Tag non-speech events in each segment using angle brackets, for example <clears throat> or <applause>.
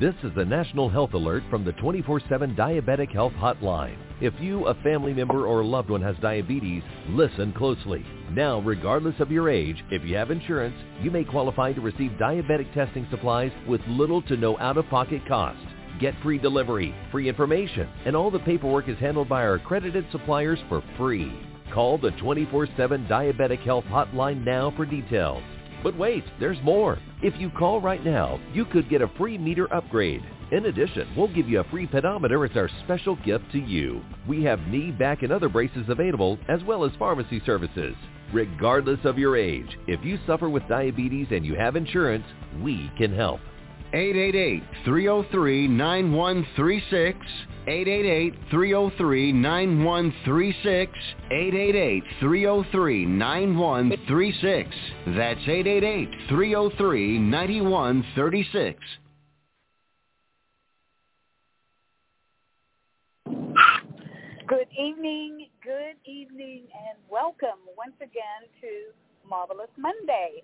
This is the National Health Alert from the 24-7 Diabetic Health Hotline. If you, a family member, or a loved one has diabetes, listen closely. Now, regardless of your age, if you have insurance, you may qualify to receive diabetic testing supplies with little to no out-of-pocket cost. Get free delivery, free information, and all the paperwork is handled by our accredited suppliers for free. Call the 24-7 Diabetic Health Hotline now for details. But wait, there's more. If you call right now, you could get a free meter upgrade. In addition, we'll give you a free pedometer as our special gift to you. We have knee, back, and other braces available, as well as pharmacy services. Regardless of your age, if you suffer with diabetes and you have insurance, we can help. 888-303-9136. 888-303-9136. 888-303-9136. That's 888-303-9136. Good evening, good evening, and welcome once again to Marvelous Monday.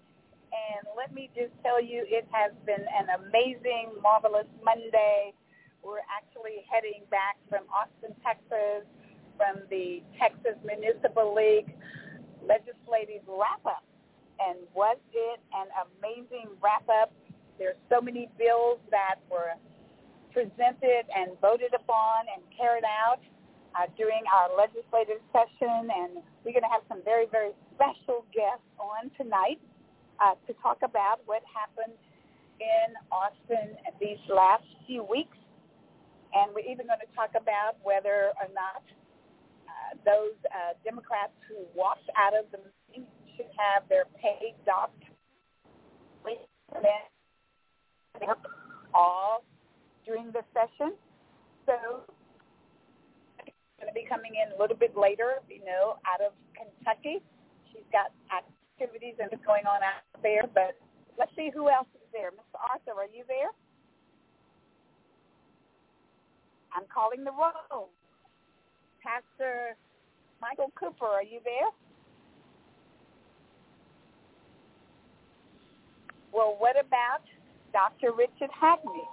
And let me just tell you, it has been an amazing, marvelous Monday. We're actually heading back from Austin, Texas, from the Texas Municipal League legislative wrap-up. And was it an amazing wrap-up? There's so many bills that were presented and voted upon and carried out uh, during our legislative session. And we're going to have some very, very special guests on tonight uh, to talk about what happened in Austin these last few weeks. And we're even going to talk about whether or not uh, those uh, Democrats who walked out of the meeting should have their pay docked. All during the session. So going to be coming in a little bit later, you know, out of Kentucky. She's got activities and what's going on out there, but let's see who else is there. Mr. Arthur, are you there? I'm calling the roll. Pastor Michael Cooper, are you there? Well, what about Dr. Richard Hackney?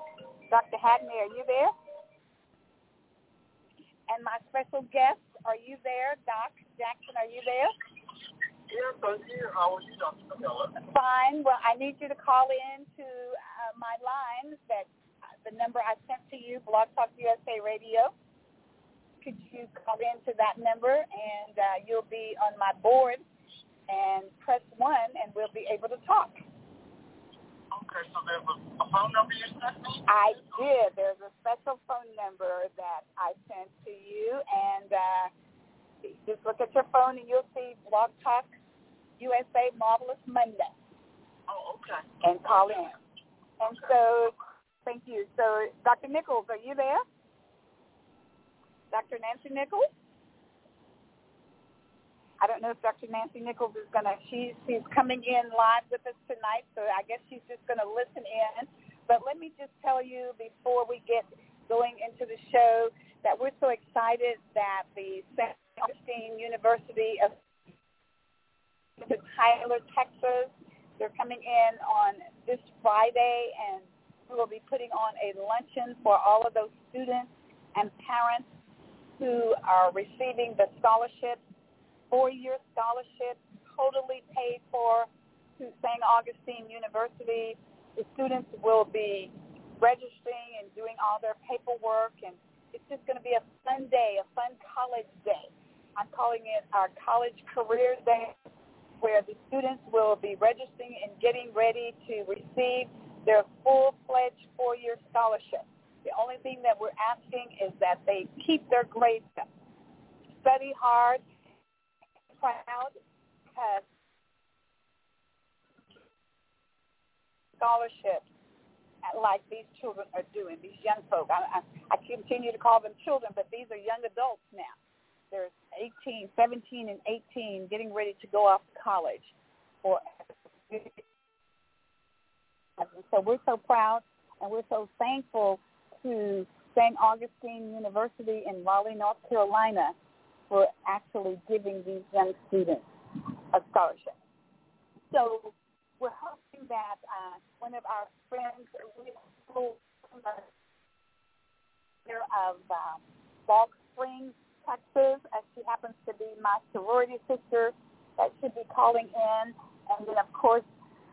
Dr. Hackney, are you there? And my special guest, are you there? Doc Jackson, are you there? Fine. Well, I need you to call in to uh, my line that uh, the number I sent to you, Blog Talk USA Radio. Could you call in to that number and uh, you'll be on my board and press one and we'll be able to talk. Okay, so there's a, a phone number you sent me? I did. There's a special phone number that I sent to you and uh, just look at your phone and you'll see Blog Talk USA Marvelous Monday. Oh, okay. And call in. And so, thank you. So, Dr. Nichols, are you there? Dr. Nancy Nichols? I don't know if Dr. Nancy Nichols is going to, she's, she's coming in live with us tonight, so I guess she's just going to listen in. But let me just tell you before we get going into the show that we're so excited that the St. Augustine University of Tyler, Texas. They're coming in on this Friday, and we will be putting on a luncheon for all of those students and parents who are receiving the scholarship, four-year scholarship, totally paid for to St. Augustine University. The students will be registering and doing all their paperwork, and it's just going to be a fun day, a fun college day. I'm calling it our College Career Day, where the students will be registering and getting ready to receive their full-fledged four-year scholarship. The only thing that we're asking is that they keep their grades up, study hard, proud, because scholarships like these children are doing, these young folk. I, I, I continue to call them children, but these are young adults now. They're 18, 17, and 18, getting ready to go off to college. Or so we're so proud and we're so thankful to St. Augustine University in Raleigh, North Carolina, for actually giving these young students a scholarship. So we're hoping that uh, one of our friends, here of um, Balch Springs, Texas, as she happens to be my sorority sister, that should be calling in. And then, of course,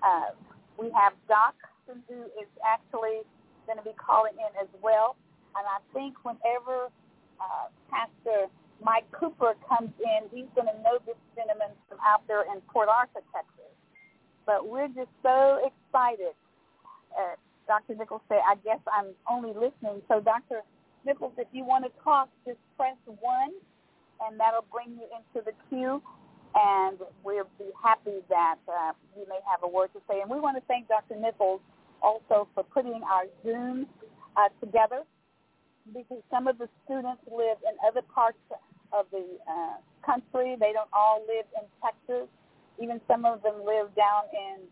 uh, we have Doc, who is actually going to be calling in as well. And I think whenever uh, Pastor Mike Cooper comes in, he's going to know this gentleman from out there in Port Arthur, Texas. But we're just so excited. Uh, Dr. Nichols said, I guess I'm only listening. So Dr. Nichols, if you want to talk, just press 1, and that'll bring you into the queue. And we'll be happy that uh, you may have a word to say. And we want to thank Dr. Nichols also for putting our Zoom uh, together because some of the students live in other parts of the uh, country. They don't all live in Texas. Even some of them live down in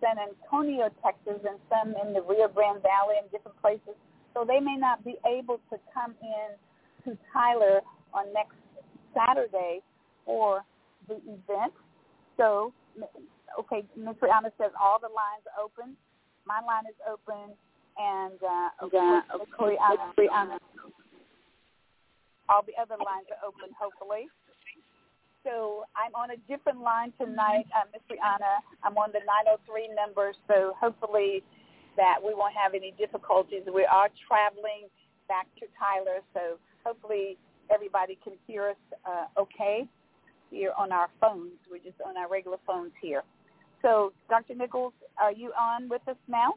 San Antonio, Texas, and some in the Rio Grande Valley and different places. So they may not be able to come in to Tyler on next Saturday for the event. So, okay, Ms. Rihanna says all the lines are open. My line is open, and uh, okay, okay, Rihanna, Rihanna. all the other lines are open, hopefully. So I'm on a different line tonight, uh, Ms. Rihanna. I'm on the 903 number, so hopefully that we won't have any difficulties. We are traveling back to Tyler, so hopefully everybody can hear us uh, okay here on our phones. We're just on our regular phones here. So, Dr. Nichols, are you on with us now?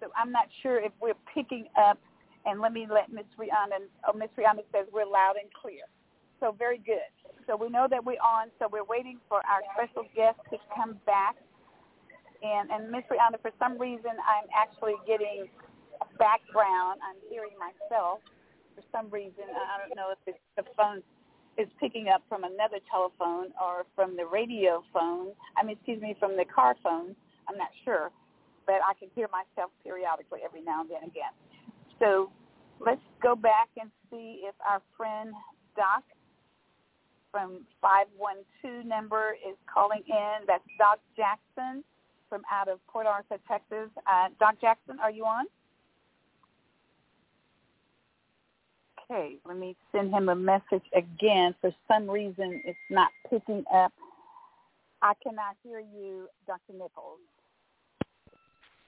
So I'm not sure if we're picking up and let me let Ms. Rihanna, oh, Ms. Rihanna says we're loud and clear. So very good. So we know that we're on, so we're waiting for our special guest to come back. And, and Ms. Rihanna, for some reason, I'm actually getting background. I'm hearing myself for some reason. I don't know if it's the phone is picking up from another telephone or from the radio phone. I mean, excuse me, from the car phone. I'm not sure, but I can hear myself periodically every now and then again. So let's go back and see if our friend Doc from 512 number is calling in. That's Doc Jackson from out of Port Arthur, Texas. Uh, Doc Jackson, are you on? Okay, let me send him a message again. For some reason, it's not picking up. I cannot hear you, Dr. Nichols.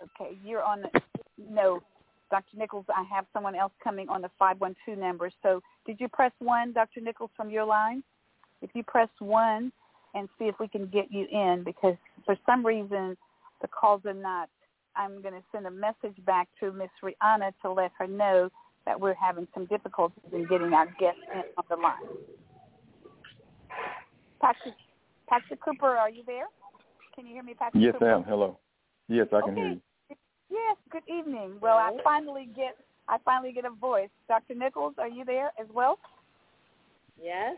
Okay, you're on the, no, Dr. Nichols, I have someone else coming on the 512 number. So did you press 1, Dr. Nichols, from your line? If you press 1 and see if we can get you in because for some reason the calls are not, I'm going to send a message back to Miss Rihanna to let her know that we're having some difficulties in getting our guests in on the line. Pastor, Pastor Cooper, are you there? Can you hear me, Pastor yes, Cooper? ma'am. Hello. Yes, I can okay. hear you. Yes, good evening. Well, I finally get I finally get a voice. Dr. Nichols, are you there as well? Yes.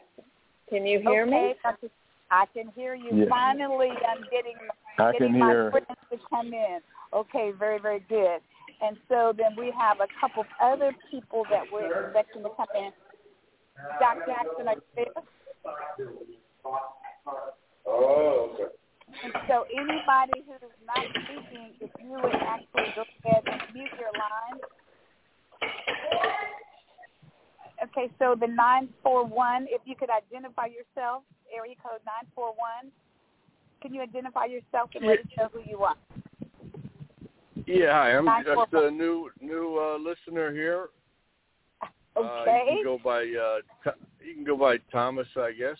Can you hear okay, me? Dr. I can hear you. Yes. Finally, I'm getting I getting can my hear. friends to come in. Okay, very very good. And so then we have a couple of other people that we're expecting to come in. Doc Jackson, are you there? Oh, okay. And so anybody who's not speaking, if you would actually go ahead and mute your line. Okay, so the 941, if you could identify yourself, area code 941. Can you identify yourself and let us know who you are? Yeah, hi. I'm just a new new uh, listener here. Uh, Okay, you can go by uh, you can go by Thomas, I guess.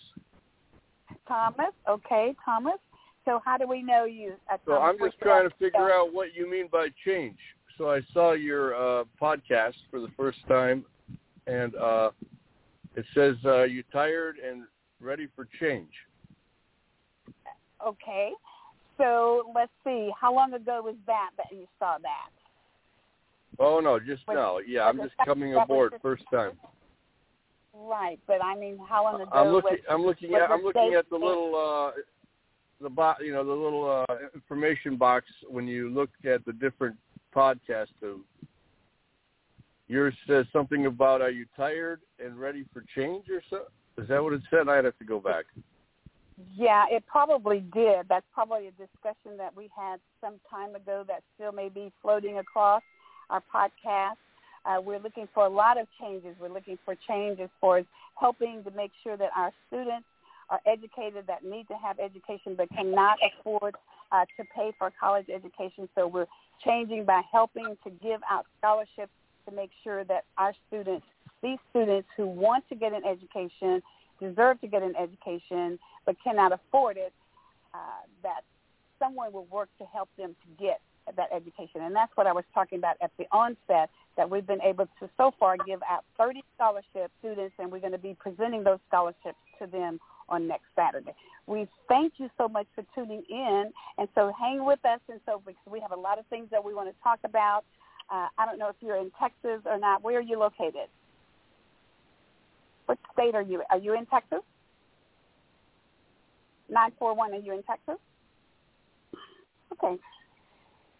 Thomas. Okay, Thomas. So how do we know you? Uh, So Thomas? I'm just trying to figure out what you mean by change. so I saw your uh, podcast for the first time, and uh, it says uh, you tired and ready for change. Okay. So let's see. How long ago was that that you saw that? Oh no, just Was- now. Yeah, I'm just coming aboard first time. Right, but I mean, how long ago I'm looking. was? I'm looking at. the I'm looking at the little. Uh, the bo- you know, the little uh, information box when you look at the different podcasts. Of yours says something about are you tired and ready for change or so? Is that what it said? I'd have to go back. Yeah, it probably did. That's probably a discussion that we had some time ago that still may be floating across our podcast. Uh, we're looking for a lot of changes. We're looking for change as far as helping to make sure that our students are educated that need to have education but cannot afford uh, to pay for college education. So we're changing by helping to give out scholarships to make sure that our students, these students who want to get an education, deserve to get an education, but cannot afford it, uh, that someone will work to help them to get that education. And that's what I was talking about at the onset, that we've been able to so far give out 30 scholarship students, and we're going to be presenting those scholarships to them on next Saturday. We thank you so much for tuning in, and so hang with us. And so because we have a lot of things that we want to talk about. Uh, I don't know if you're in Texas or not. Where are you located? What state are you? Are you in Texas? Nine four one. Are you in Texas? Okay.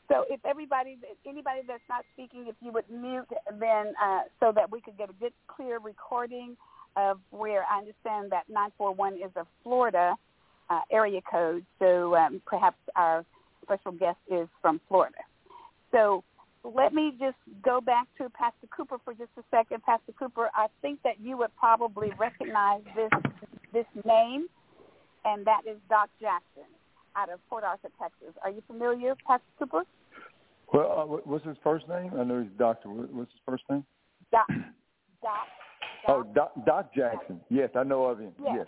So if everybody, if anybody that's not speaking, if you would mute, then uh, so that we could get a good, clear recording of where I understand that 941 is a Florida uh, area code. So um, perhaps our special guest is from Florida. So let me just go back to Pastor Cooper for just a second. Pastor Cooper, I think that you would probably recognize this this name, and that is Doc Jackson out of Port Arthur, Texas. Are you familiar, Pastor Cooper? Well, uh, what's his first name? I know he's Doctor. What- What's his first name? Doc. Doc. Oh, Doc, Doc Jackson. Yes, I know of him. Yes. Yes.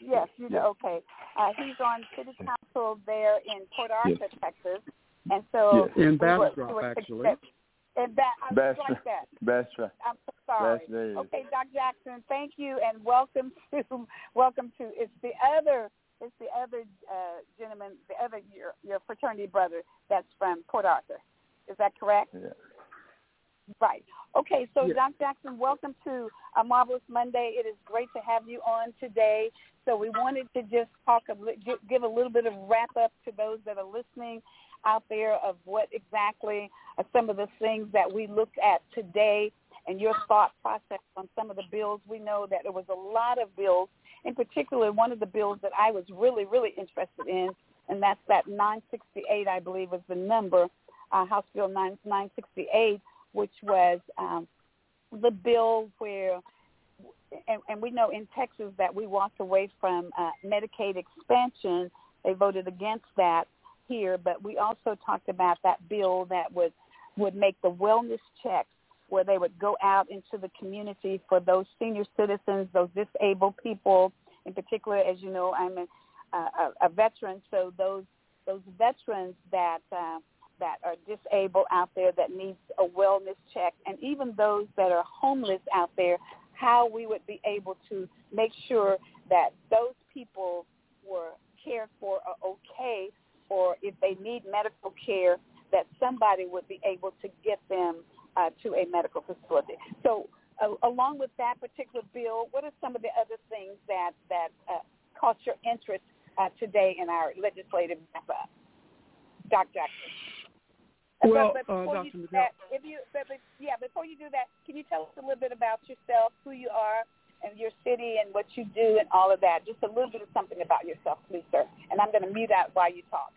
Yes, you Yes. know. Okay, uh, he's on city council there in Port Arthur, Texas, and so Yes. In we Bastrop, we actually. success- And that I was Bastrop. like that. That's. I'm so sorry. That's there it is. Okay, Doc Jackson, thank you, and welcome <laughs> to welcome to it's the other it's the other uh, gentleman, the other your your fraternity brother that's from Port Arthur. Is that correct? Yeah. Right. Okay, so Yeah. Doc Jackson, welcome to a Marvelous Monday. It is great to have you on today. So we wanted to just talk a, give a little bit of wrap up to those that are listening out there of what exactly are some of the things that we looked at today and your thought process on some of the bills. We know that there was a lot of bills, in particular one of the bills that I was really, really interested in, and that's that 968, I believe was the number, uh, House Bill 9, 968, which was um, the bill where, and, and we know in Texas that we walked away from uh, Medicaid expansion. They voted against that here, but we also talked about that bill that would would make the wellness checks where they would go out into the community for those senior citizens, those disabled people. In particular, as you know, I'm a, a, a veteran, so those those veterans that uh, that are disabled out there that needs a wellness check, and even those that are homeless out there, how we would be able to make sure that those people were cared for or okay, or if they need medical care, that somebody would be able to get them uh, to a medical facility. So, uh, along with that particular bill, what are some of the other things that that uh, caught your interest uh, today in our legislative wrap-up? Doc Jackson. Uh, Well, but, but uh, Dr. you McGill- that, if you, but, but, yeah, before you do that, can you tell us a little bit about yourself, who you are, and your city, and what you do, and all of that? Just a little bit of something about yourself, please, sir. And I'm going to mute out while you talk.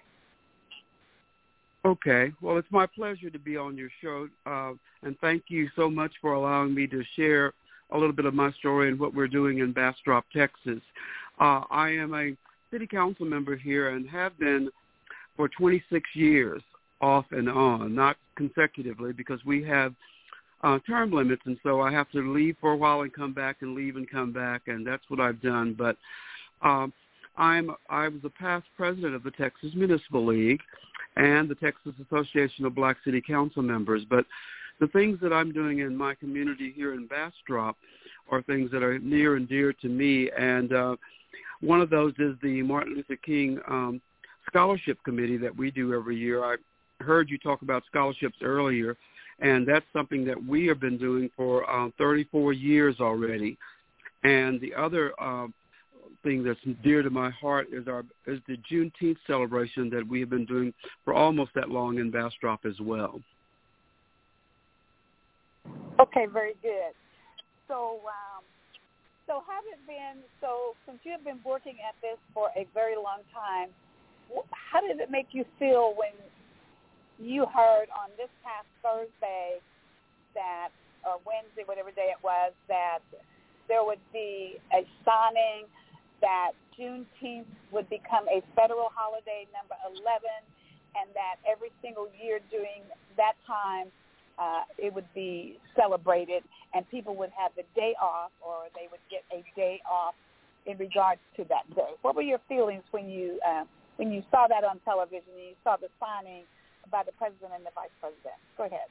Okay. Well, it's my pleasure to be on your show, uh, and thank you so much for allowing me to share a little bit of my story and what we're doing in Bastrop, Texas. Uh, I am a city council member here and have been for 26 years, off and on, not consecutively, because we have uh, term limits, and so I have to leave for a while and come back and leave and come back, and that's what I've done. But um, I'm I was a past president of the Texas Municipal League, and the Texas Association of Black City Council members. But the things that I'm doing in my community here in Bastrop are things that are near and dear to me. And uh, one of those is the Martin Luther King um, Scholarship Committee that we do every year. I heard you talk about scholarships earlier, and that's something that we have been doing for um, 34 years already. And the other uh, thing that's dear to my heart is our is the Juneteenth celebration that we have been doing for almost that long in Bastrop as well. Okay, very good. So, um, so have it been? So, since you have been working at this for a very long time, how did it make you feel when you heard on this past Thursday that, or Wednesday, whatever day it was, that there would be a signing that Juneteenth would become a federal holiday number 11 and that every single year during that time uh, it would be celebrated and people would have the day off or they would get a day off in regards to that day. What were your feelings when you uh, when you saw that on television and you saw the signing by the president and the vice president? Go ahead.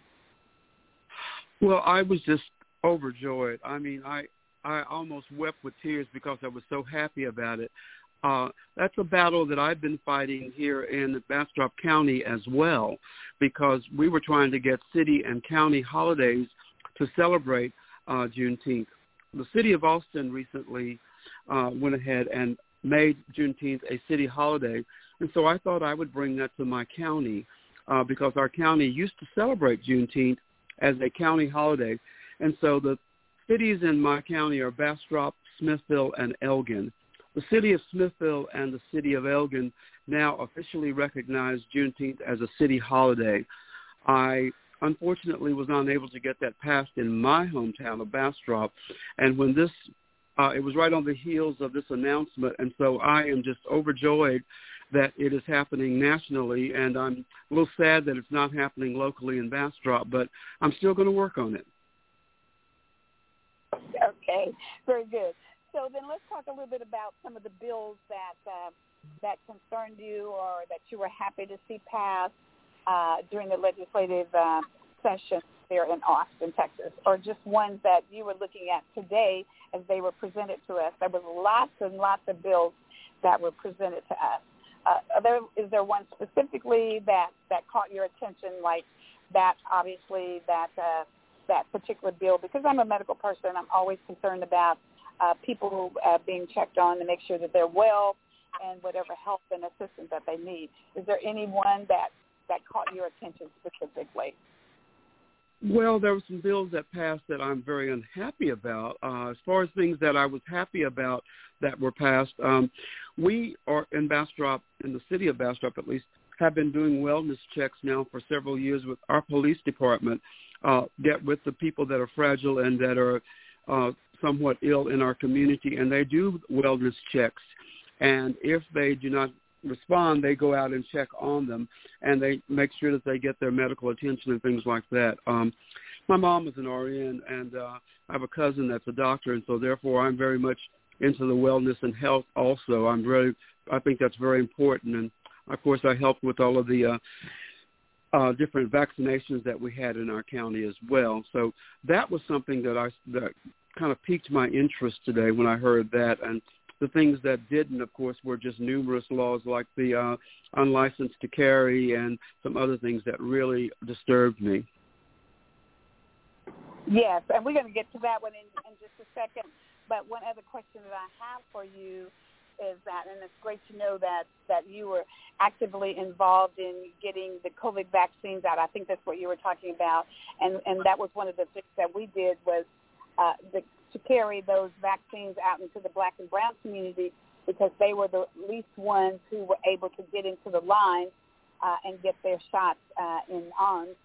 Well, I was just overjoyed. I mean, I I almost wept with tears because I was so happy about it. Uh, that's a battle that I've been fighting here in Bastrop County as well, because we were trying to get city and county holidays to celebrate uh, Juneteenth. The city of Austin recently uh, went ahead and made Juneteenth a city holiday, and so I thought I would bring that to my county because our county used to celebrate Juneteenth as a county holiday, and so the cities in my county are Bastrop, Smithville, and Elgin. The city of Smithville and the city of Elgin now officially recognize Juneteenth as a city holiday. I unfortunately was not able to get that passed in my hometown of Bastrop, and when this uh, it was right on the heels of this announcement, and so I am just overjoyed that it is happening nationally, and I'm a little sad that it's not happening locally in Bastrop, but I'm still going to work on it. Okay, very good. So then let's talk a little bit about some of the bills that uh, that concerned you or that you were happy to see passed uh, during the legislative uh, session there in Austin, Texas, or just ones that you were looking at today as they were presented to us. There was lots and lots of bills that were presented to us. Uh, there, is there one specifically that, that caught your attention, like that obviously that uh, that particular bill? Because I'm a medical person, I'm always concerned about uh, people uh, being checked on to make sure that they're well and whatever help and assistance that they need. Is there anyone that, that caught your attention specifically? Well, there were some bills that passed that I'm very unhappy about. Uh, as far as things that I was happy about that were passed, um, we are in Bastrop, in the city of Bastrop at least, have been doing wellness checks now for several years with our police department, uh, get with the people that are fragile and that are uh, somewhat ill in our community, and they do wellness checks. And if they do not respond, they go out and check on them, and they make sure that they get their medical attention and things like that. Um, my mom is an RN, and uh, I have a cousin that's a doctor, and so therefore I'm very much into the wellness and health. Also, I'm very, I think that's very important, and of course I helped with all of the uh, uh, different vaccinations that we had in our county as well. So that was something that I that kind of piqued my interest today when I heard that. And the things that didn't, of course, were just numerous laws like the uh, unlicensed to carry and some other things that really disturbed me. Yes, and we're going to get to that one in, in just a second. But one other question that I have for you is that, and it's great to know that that you were actively involved in getting the COVID vaccines out. I think that's what you were talking about, and and that was one of the things that we did was uh, the, to carry those vaccines out into the black and brown community because they were the least ones who were able to get into the line uh, and get their shots uh, in arms.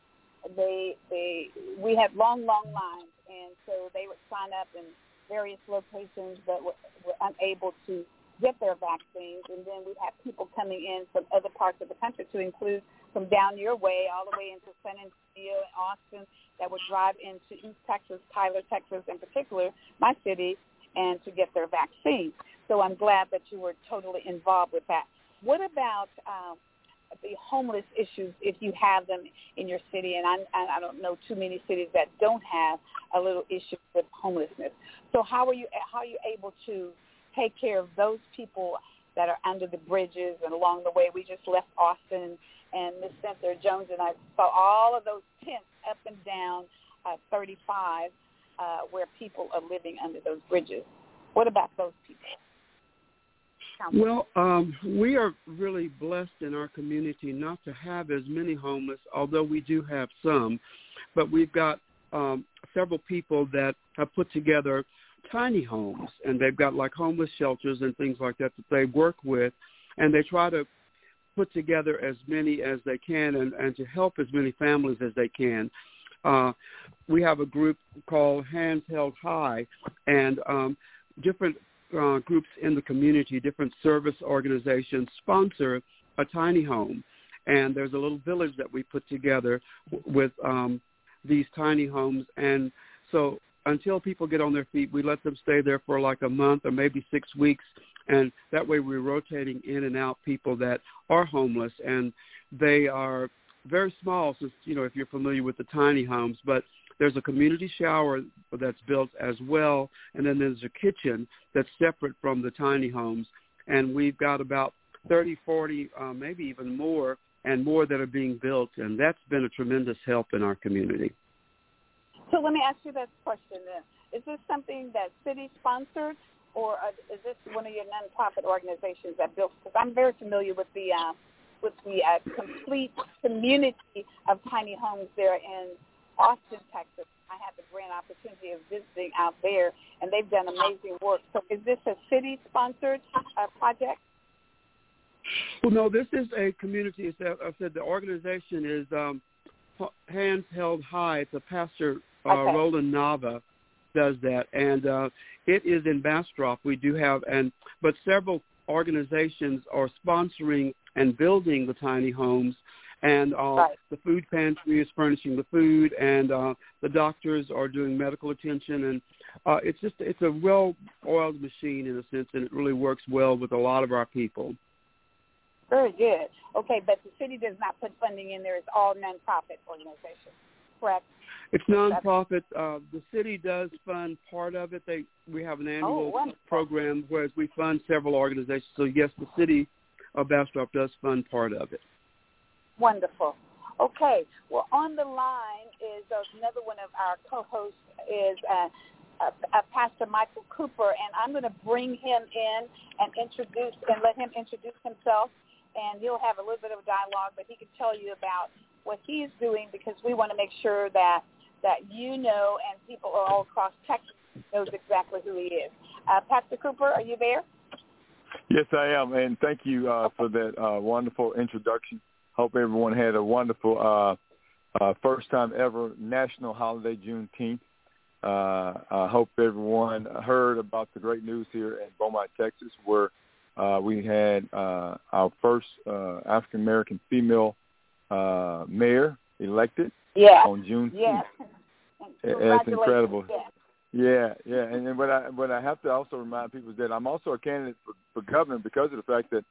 They they we had long long lines, and so they would sign up in various locations but were, were unable to get their vaccines. And then we have people coming in from other parts of the country to include from down your way all the way into San Antonio and Austin that would drive into East Texas, Tyler, Texas in particular, my city, and to get their vaccine. So I'm glad that you were totally involved with that. What about um, the homeless issues if you have them in your city, and I, I don't know too many cities that don't have a little issue with homelessness. So how are you how are you able to take care of those people that are under the bridges and along the way? We just left Austin, and Miss Cynthia Jones and I saw all of those tents up and down uh, 35 uh, where people are living under those bridges. What about those people? Well, um, we are really blessed in our community not to have as many homeless, although we do have some. But we've got um, several people that have put together tiny homes, and they've got like homeless shelters and things like that that they work with, and they try to put together as many as they can and, and to help as many families as they can. Uh, we have a group called Hands Held High, and um, different uh, groups in the community, different service organizations sponsor a tiny home. And there's a little village that we put together w- with um, these tiny homes. And so until people get on their feet, we let them stay there for like a month or maybe six weeks. And that way we're rotating in and out people that are homeless. And they are very small since, you know, if you're familiar with the tiny homes, but there's a community shower that's built as well, and then there's a kitchen that's separate from the tiny homes. And we've got about 30, 40, uh, maybe even more, and more that are being built, and that's been a tremendous help in our community. So let me ask you this question then. Is this something that city sponsored, or uh, is this one of your nonprofit organizations that built? Because I'm very familiar with the uh, with the uh, complete community of tiny homes there in Austin, Texas. I had the grand opportunity of visiting out there, and they've done amazing work. So is this a city-sponsored uh, project? Well, no, this is a community. As I said the organization is um, Hands Held High. It's a pastor, uh, okay. Roland Nava, does that, and uh, it is in Bastrop. We do have, and but several organizations are sponsoring and building the tiny homes and uh, right. the food pantry is furnishing the food, and uh, the doctors are doing medical attention, and uh, it's just it's a well-oiled machine in a sense, and it really works well with a lot of our people. Very good. Okay, but the city does not put funding in there; it's all nonprofit organizations, correct? It's nonprofit. Uh, the city does fund part of it. They we have an annual oh, program, whereas we fund several organizations. So yes, the city of Bastrop does fund part of it. Wonderful. Okay. Well, on the line is uh, another one of our co-hosts is uh, uh, uh, Pastor Michael Cooper, and I'm going to bring him in and introduce and let him introduce himself, and he'll have a little bit of a dialogue, but he can tell you about what he's doing because we want to make sure that that you know and people all across Texas knows exactly who he is. Uh, Pastor Cooper, are you there? Yes, I am, and thank you uh, for that uh, wonderful introduction. Hope everyone had a wonderful uh, uh, first time ever national holiday, Juneteenth. Uh, I hope everyone heard about the great news here in Beaumont, Texas, where we had our first African American female uh, mayor elected yeah. on June. Yeah, it's incredible. Yeah. Yeah, yeah, and, and what I what I have to also remind people is that I'm also a candidate for, for governor because of the fact that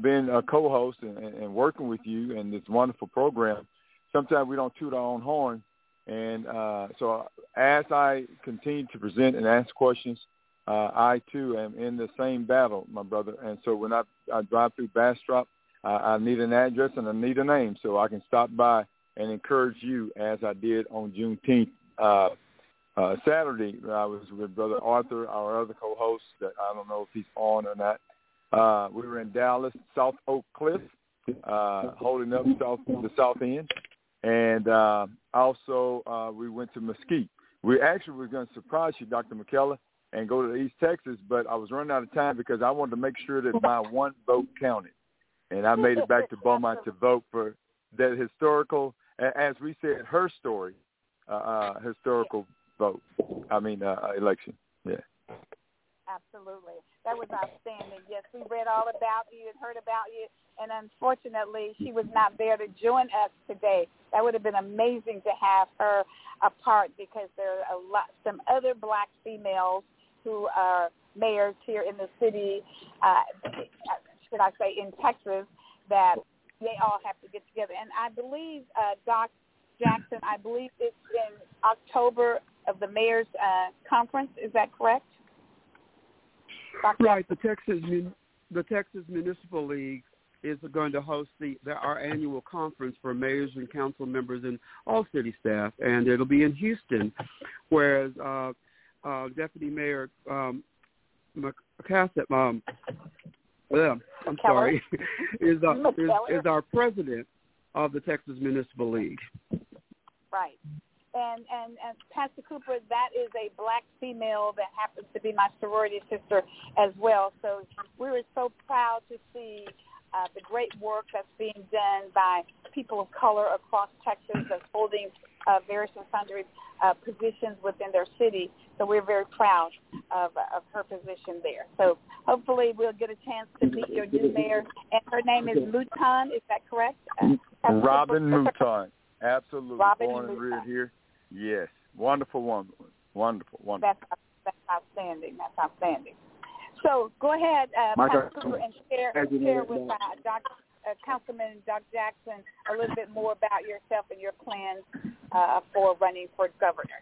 being a co-host and, and working with you and this wonderful program, sometimes we don't toot our own horn. And uh, so as I continue to present and ask questions, uh, I too am in the same battle, my brother. And so when I, I drive through Bastrop, uh, I need an address and I need a name so I can stop by and encourage you as I did on Juneteenth. Uh, uh, Saturday, I was with Brother Arthur, our other co-host. That I don't know if he's on or not. Uh, we were in Dallas, South Oak Cliff, uh, holding up south the south end, and uh, also uh, we went to Mesquite. We actually were going to surprise you, Dr. McKellar, and go to East Texas, but I was running out of time because I wanted to make sure that my one vote counted, and I made it back to <laughs> Beaumont to vote for that historical, as we said, her story, uh, uh, historical vote. I mean, uh, election. Yeah. Absolutely. That was outstanding. Yes, we read all about you and heard about you. And unfortunately, she was not there to join us today. That would have been amazing to have her a part because there are a lot, some other black females who are mayors here in the city, uh, should I say, in Texas, that they all have to get together. And I believe uh, Doc Jackson, I believe it's in October of the mayor's uh, conference. Is that correct? Dr. Right. The Texas the Texas Municipal League is going to host the, the, our annual conference for mayors and council members and all city staff, and it'll be in Houston, whereas uh, uh, Deputy Mayor um, McCassett, um, well, I'm sorry, <laughs> is, uh, is, is our president of the Texas Municipal League. Right. And, and and Pastor Cooper, that is a black female that happens to be my sorority sister as well. So we were so proud to see uh, the great work that's being done by people of color across Texas that's holding uh, various and sundry uh, positions within their city. So we're very proud of, of her position there. So hopefully we'll get a chance to meet your new mayor. And her name is Mouton, is that correct? Uh, Robin Mouton. Absolutely. Robin Born and reared here. Yes. Wonderful woman. Wonderful, wonderful. That's, that's outstanding. That's outstanding. So go ahead, uh, Pastor Cooper, and share, share with uh, Dr. Uh, Councilman Doc Jackson a little bit more about yourself and your plans uh, for running for governor.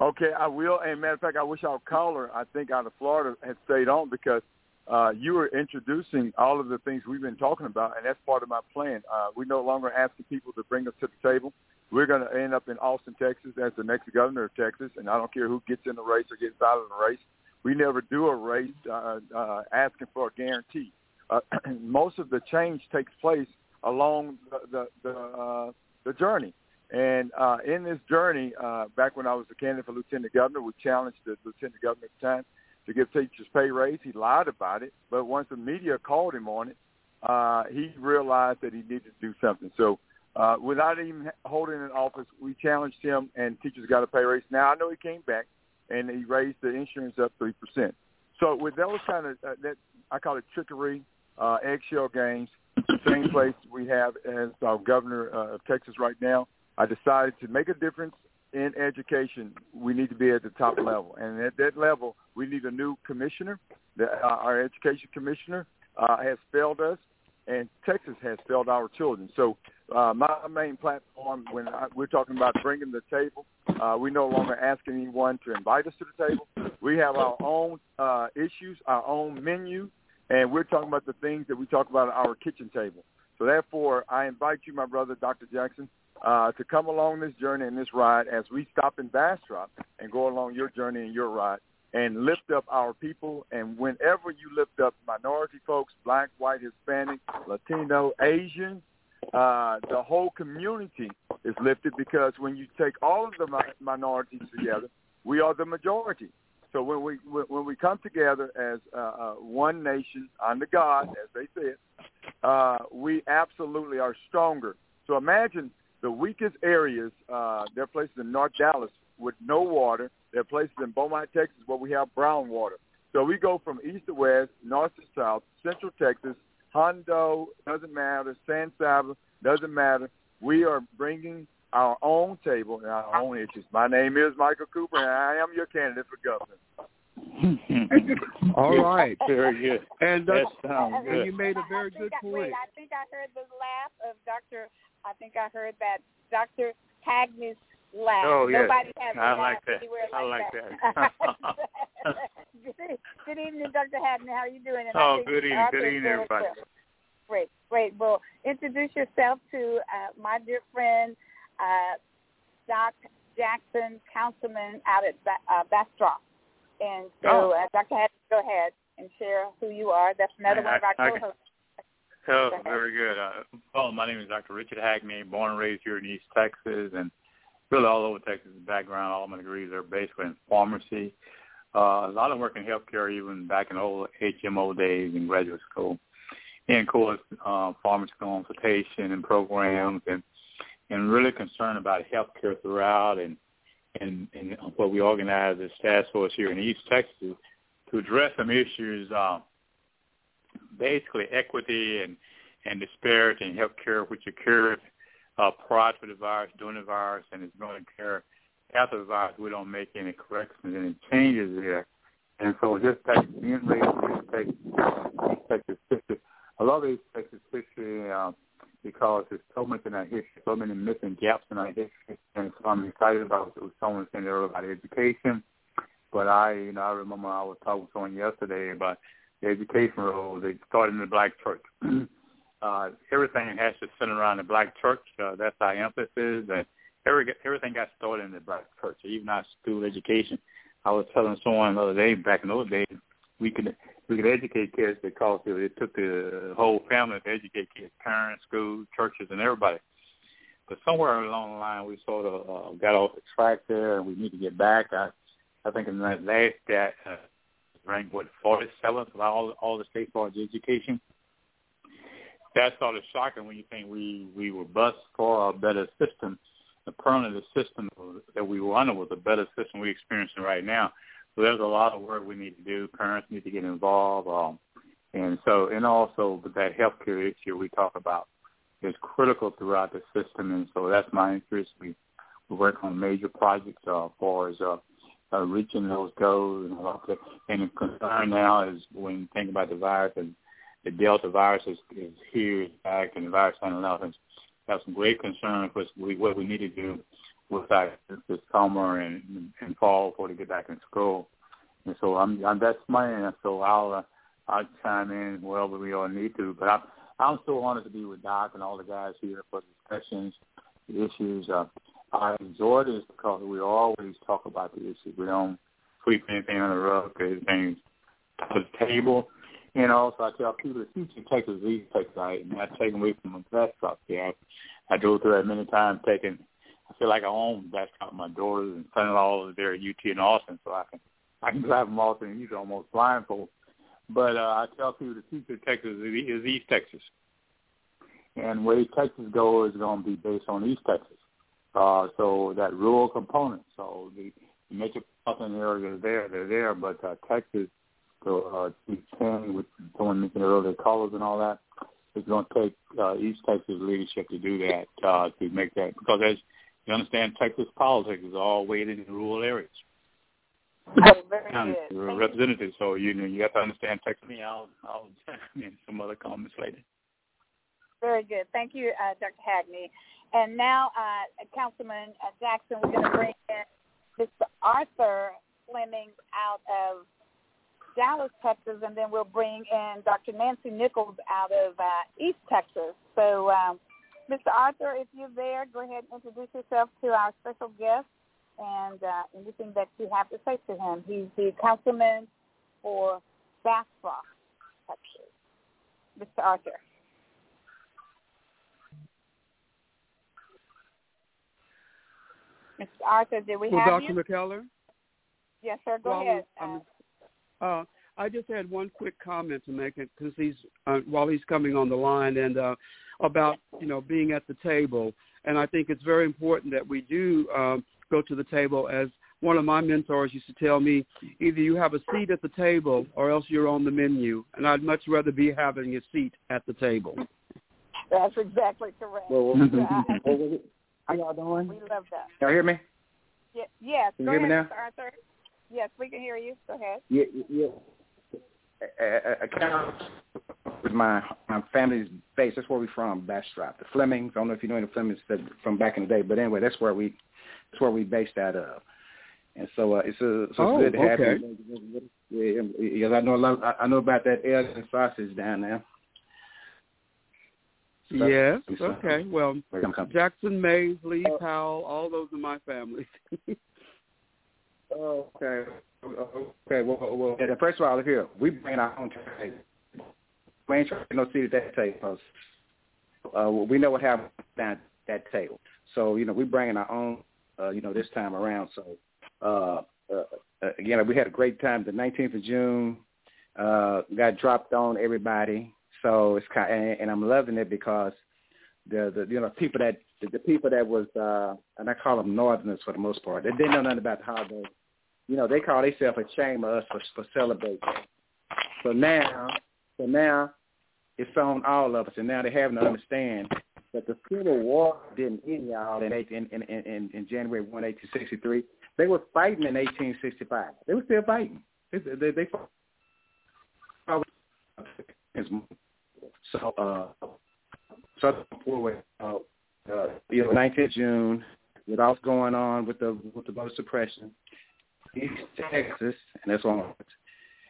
Okay, I will. And matter of fact, I wish our caller, I think out of Florida, had stayed on because uh, you were introducing all of the things we've been talking about, and that's part of my plan. Uh, we no longer asking people to bring us to the table. We're going to end up in Austin, Texas, as the next governor of Texas, and I don't care who gets in the race or gets out of the race. We never do a race uh, uh, asking for a guarantee. Uh, <clears throat> most of the change takes place along the the the, uh, the journey. And uh, in this journey, uh, back when I was the candidate for lieutenant governor, we challenged the lieutenant governor at the time to give teachers pay raise. He lied about it, but once the media called him on it, uh, he realized that he needed to do something. So uh, without even holding an office, we challenged him, and teachers got a pay raise. Now I know he came back, and he raised the insurance up three percent. So with those kind of uh, that I call it trickery, uh, eggshell games, same place we have as our governor uh, of Texas right now. I decided to make a difference in education. We need to be at the top level, and at that level, we need a new commissioner. The, uh, our education commissioner uh, has failed us, and Texas has failed our children. So uh, my main platform, when I, we're talking about bringing the table, uh, we no longer ask anyone to invite us to the table. We have our own uh, issues, our own menu, and we're talking about the things that we talk about at our kitchen table. So therefore, I invite you, my brother, Dr. Jackson, uh, to come along this journey and this ride as we stop in Bastrop and go along your journey and your ride and lift up our people. And whenever you lift up minority folks, black, white, Hispanic, Latino, Asian, uh, the whole community is lifted because when you take all of the mi- minorities together, we are the majority. So when we when we come together as uh, uh, one nation under God, as they said, uh, we absolutely are stronger. So imagine the weakest areas. Uh, there are places in North Dallas with no water. There are places in Beaumont, Texas, where we have brown water. So we go from east to west, north to south, central Texas, Hondo, doesn't matter, San Saba, doesn't matter. We are bringing our own table and our own issues. My name is Michael Cooper, and I am your candidate for governor. <laughs> All right, <laughs> very good. And, uh, that sounds and good. you made a very good I, point. Wait, I think I heard the laugh of Dr. I think I heard that Dr. Hagney's laugh. Oh, yes. Nobody has I like that. anywhere I like, like good, <laughs> <laughs> good evening, Dr. Hagney. How are you doing? And Oh, good evening. Good evening, everybody. Great, great. Well, introduce yourself to uh, my dear friend, uh, Doc Jackson, councilman out at ba- uh, Bastrop. And so, Oh. uh, Dr. Hagney, go ahead and share who you are. That's another one of our I- I- co-hosts. Oh, very good. Uh, well, my name is Dr. Richard Hagney, born and raised here in East Texas, and really all over Texas. Background, all my degrees are basically in pharmacy. Uh, a lot of work in healthcare, even back in the old HMO days in graduate school. And of course, uh, pharmacy consultation and programs, and and really concerned about healthcare throughout, and and and what we organize as task force here in East Texas to address some issues. Uh, basically equity and, and disparity in healthcare, which occurred uh, prior to the virus, during the virus, and is going to occur after the virus. We don't make any corrections, any changes there. And so just like being raised take, take the sister, I love East Texas history uh, because there's so much in our history, so many missing gaps in our history, and so I'm excited about what someone saying earlier about education. But I, you know, I remember I was talking to someone yesterday about the education role. They started in the black church. <clears throat> uh, everything has to center around the black church. Uh, that's our emphasis, and every, everything got started in the black church, even our school education. I was telling someone the other day, back in those days, we could we could educate kids because it took the whole family to educate kids, parents, schools, churches, and everybody. But somewhere along the line, we sort of uh, got off the track there, and we need to get back. I, I think in the last stat, uh, ranked what 47th of all all the states for education. That's sort of shocking when you think we we were bust for a better system. The system that we were under was a better system we're experiencing right now. So there's a lot of work we need to do. Parents need to get involved, um, and so and also that healthcare issue we talk about is critical throughout the system, and so that's my interest. We we work on major projects uh, as far as uh, uh, reaching those goals and. And the concern now is when you think about the virus and the Delta virus is, is here, is back, and the virus handling out. Have some great concern we, what we need to do with that this summer and, and fall before they get back in school. And so I'm, I'm that's my answer. So I'll uh, I'll chime in wherever we all need to. But I'm I'm so honored to be with Doc and all the guys here for discussions, the issues. Uh, I enjoy this because we always talk about the issues. We don't sweep anything on the rug. Everything's to the table. And also, I tell people the future Texas these Texas, right? And I take them away from the Bastrop there. I, I drove through that many times, taking I feel like I own Bastrop my daughters and son-in-law there at UT in Austin, so I can I can drive them Austin and use almost blindfold. But uh, I tell people the future of Texas is East Texas, and where Texas go is going to be based on East Texas. Uh, so that rural component. So the, the metropolitan areas there, they're there, but uh, Texas, so uh, ten with someone mentioned earlier, colors and all that, it's going to take uh, East Texas leadership to do that uh, to make that because as you understand, Texas politics is all weighted in rural areas. Oh, very good. representative, so you know you have to understand Texas. Me, I'll I'll <laughs> in some other comments later. Very good. Thank you, uh, Dr. Hagney. And now, uh, Councilman uh, Jackson, we're going to bring in Mr. Arthur Fleming out of Dallas, Texas, and then we'll bring in Dr. Nancy Nichols out of uh, East Texas. So, um, Mr. Arthur, if you're there, go ahead and introduce yourself to our special guest and uh, anything that you have to say to him. He's the councilman for Bastrop, Texas. Mr. Arthur. Mr. Arthur, did we well, have Dr. you? McKellar? Yes, sir. Go well, ahead. Um, uh, I just had one quick comment to make because he's uh, while he's coming on the line and uh, about you know being at the table, and I think it's very important that we do um, go to the table. As one of my mentors used to tell me, either you have a seat at the table or else you're on the menu, and I'd much rather be having a seat at the table. That's exactly correct. Well, well, yeah. what was it? How y'all doing? We love that. Y'all hear me? Yeah, yes. Can go you hear ahead, me now? Mr. Arthur. Yes, we can hear you. Go ahead. Yeah, yeah. A, account with my my family's base. That's where we from, Bastrop. The Flemings. I don't know if you know any Flemings that from back in the day, but anyway, that's where we that's where we based out of. And so uh, it's a so oh, it's good to have okay. you. Yeah, because I know a lot. I, I know about that egg and sausage down there. Yes. Okay. Well, Come, come. Jackson, Mays, Lee, Powell, all those are my families. <laughs> Oh, okay. Okay. Well, well, yeah, first of all, here. We bring our own table. We ain't trying to no seat at that table. Uh, we know what happened at that table. So you know, we bringing our own. Uh, you know, this time around. So uh, uh, uh, again, we had a great time. The 19th of June uh, got dropped on everybody. So it's kind, and, and I'm loving it because the the you know people that the, the people that was uh, and I call them Northerners for the most part. They didn't know nothing about the holiday you know, they call themselves ashamed of us for, for celebrating. So now, so now it's on all of us, and now they're having to understand that the Civil War didn't end y'all in, in, in, in, in January 1, 1863. They were fighting in 1865. They were still fighting. They, they, they fought. So, uh, so forward, uh, uh, you know, 19th June, with all going on with the with the voter suppression, East Texas, and that's on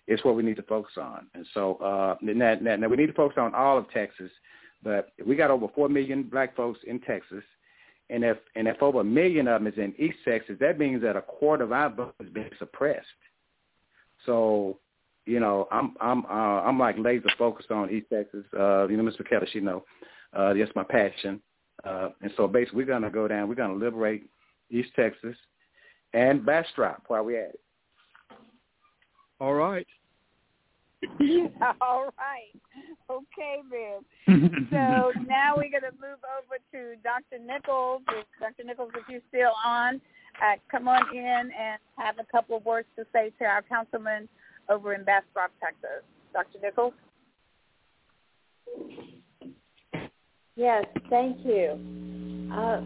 it's what we need to focus on. And so uh, now, now, now we need to focus on all of Texas, but we got over four million black folks in Texas, and if and if over a million of them is in East Texas, that means that a quarter of our vote is being suppressed. So, you know, I'm I'm uh, I'm like laser focused on East Texas. Uh, you know, Mr. Keller, you know, uh, that's my passion. Uh, and so basically, we're gonna go down. We're gonna liberate East Texas and Bastrop while we're at it. All right. <laughs> All right. Okay, then. so <laughs> now we're going to move over to Dr. Nichols. If, Dr. Nichols, if you're still on, uh, come on in and have a couple of words to say to our councilman over in Bastrop, Texas. Dr. Nichols? Yes, thank you. Uh,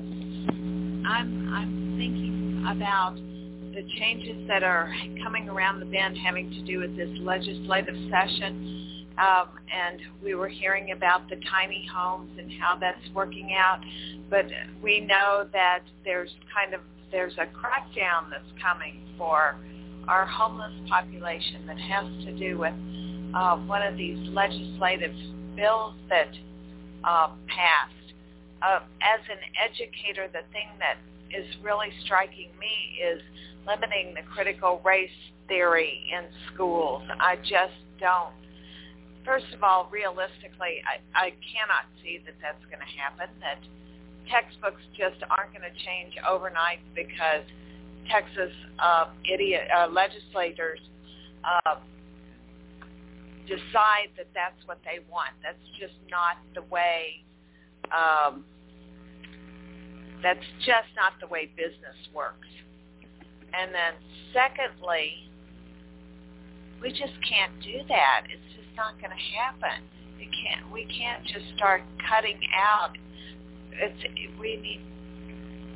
I'm I'm thinking about the changes that are coming around the bend having to do with this legislative session. Um, and we were hearing about the tiny homes and how that's working out. But we know that there's kind of there's a crackdown that's coming for our homeless population that has to do with uh, one of these legislative bills that uh, passed. Uh, as an educator, the thing that is really striking me is limiting the critical race theory in schools. I just don't. First of all, realistically, I, I cannot see that that's going to happen, that textbooks just aren't going to change overnight because Texas uh, idiot uh, legislators uh, decide that that's what they want. That's just not the way. Um, that's just not the way business works. And then secondly, we just can't do that. It's just not going to happen. It can't. We can't just start cutting out. It's we need.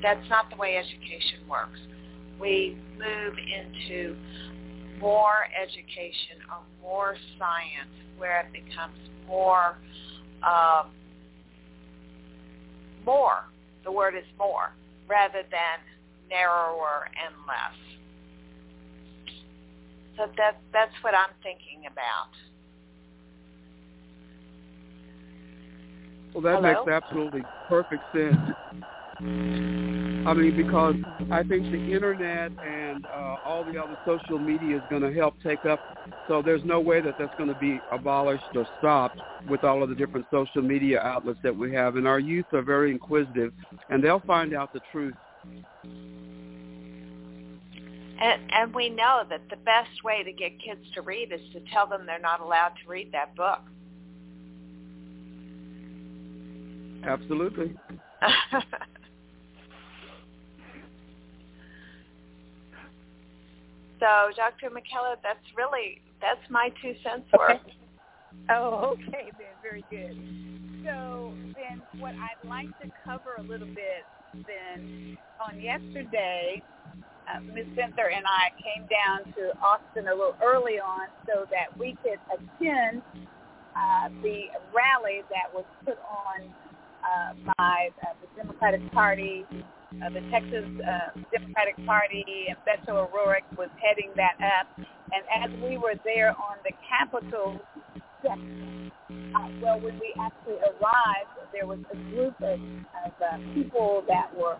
That's not the way education works. We move into more education or more science where it becomes more um, more. The word is more rather than narrower and less. So that that's what I'm thinking about. Well, that Hello? makes absolutely perfect sense. I mean, because I think the internet and uh, all the other social media is going to help take up. So there's no way that that's going to be abolished or stopped with all of the different social media outlets that we have. And our youth are very inquisitive, and they'll find out the truth And, and we know that the best way to get kids to read is to tell them they're not allowed to read that book. Absolutely. <laughs> so, Dr. McKellar, that's really that's my two cents worth. Oh, okay, then. Very good. So then what I'd like to cover a little bit then on yesterday, uh, Ms. Center and I came down to Austin a little early on so that we could attend uh, the rally that was put on uh, by uh, the Democratic Party, uh, the Texas uh, Democratic Party, and Beto O'Rourke was heading that up. And as we were there on the Capitol steps, uh, well, when we actually arrived, there was a group of, of uh, people that were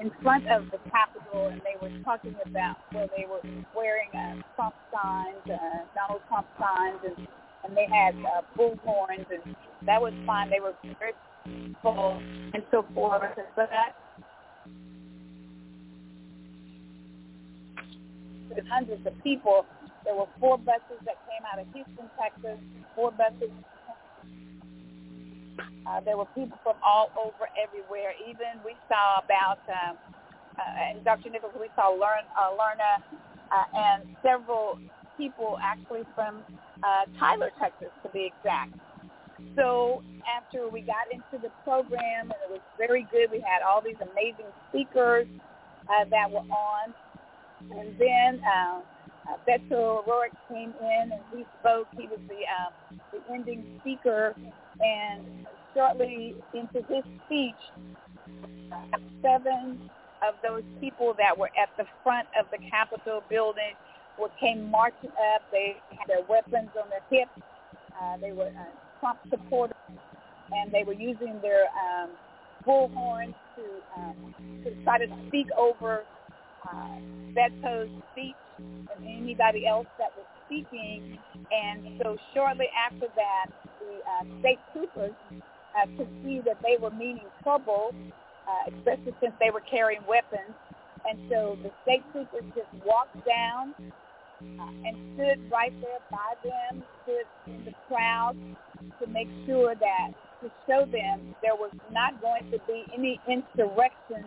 in front of the Capitol, and they were talking about where they were wearing uh, Trump signs, uh, Donald Trump signs, and and they had uh, bullhorns, and that was fine. They were very full and so forth. But that with hundreds of people. There were four buses that came out of Houston, Texas. Four buses. Uh, there were people from all over everywhere. Even we saw about, um, uh, and Dr. Nichols, we saw Learn, uh, Lerna uh, and several people actually from uh, Tyler, Texas, to be exact. So after we got into the program, and it was very good, we had all these amazing speakers uh, that were on. and then uh, uh, Beto O'Rourke came in and he spoke. He was the uh, the ending speaker, and shortly into his speech, seven of those people that were at the front of the Capitol building were came marching up. They had their weapons on their hips. Uh, they were uh, Trump supporters, and they were using their um, bullhorns to um, to try to speak over uh, Beto's speech and anybody else that was speaking. And so shortly after that, the uh, state troopers uh, could see that they were meaning trouble, uh, especially since they were carrying weapons. And so the state troopers just walked down uh, and stood right there by them, stood in the crowd to make sure that to show them there was not going to be any insurrection,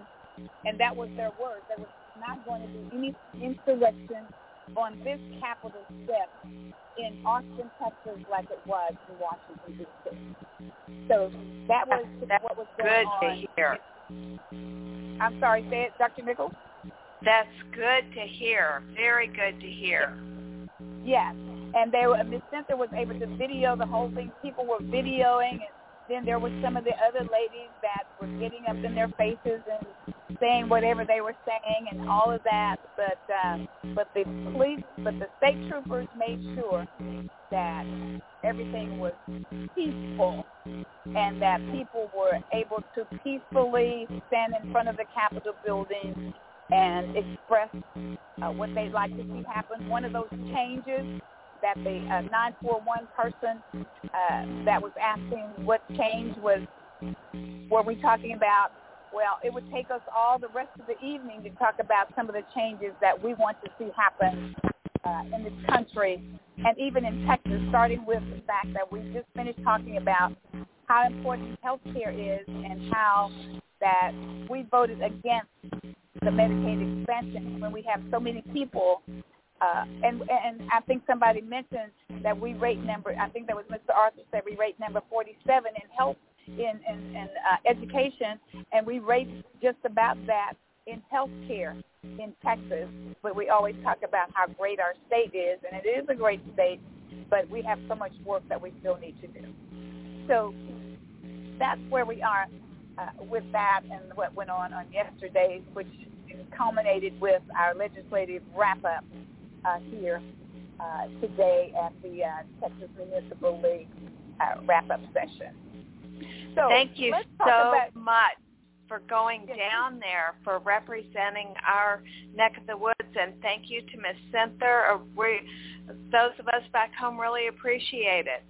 and that was their word. There was not going to be any insurrection on this Capitol step in Austin, Texas, like it was in Washington D.C. So that was That's what was good going on. to hear. I'm sorry, say it, Dr. Nichols. That's good to hear. Very good to hear. Yes, and they were. Miss Center was able to video the whole thing. People were videoing, and then there were some of the other ladies that were getting up in their faces and saying whatever they were saying and all of that. But um, but the police, but the state troopers made sure that everything was peaceful and that people were able to peacefully stand in front of the Capitol building and express uh, what they'd like to see happen. One of those changes that the uh, 941 person uh, that was asking what change was, were we talking about? Well, it would take us all the rest of the evening to talk about some of the changes that we want to see happen uh, in this country and even in Texas, starting with the fact that we just finished talking about how important health care is and how that we voted against the Medicaid expansion when we have so many people. Uh, and and I think somebody mentioned that we rate number. I think that was Mr. Arthur said we rate number 47 in health in in, in uh, education, and we rate just about that in health care in Texas. But we always talk about how great our state is, and it is a great state, but we have so much work that we still need to do. So that's where we are uh, with that and what went on on yesterday, which culminated with our legislative wrap-up uh, here uh, today at the uh, Texas Municipal League uh, wrap-up session. So Thank you so about, much for going down there, for representing our neck of the woods, and thank you to Miss Center. Uh, We, those of us back home really appreciate it.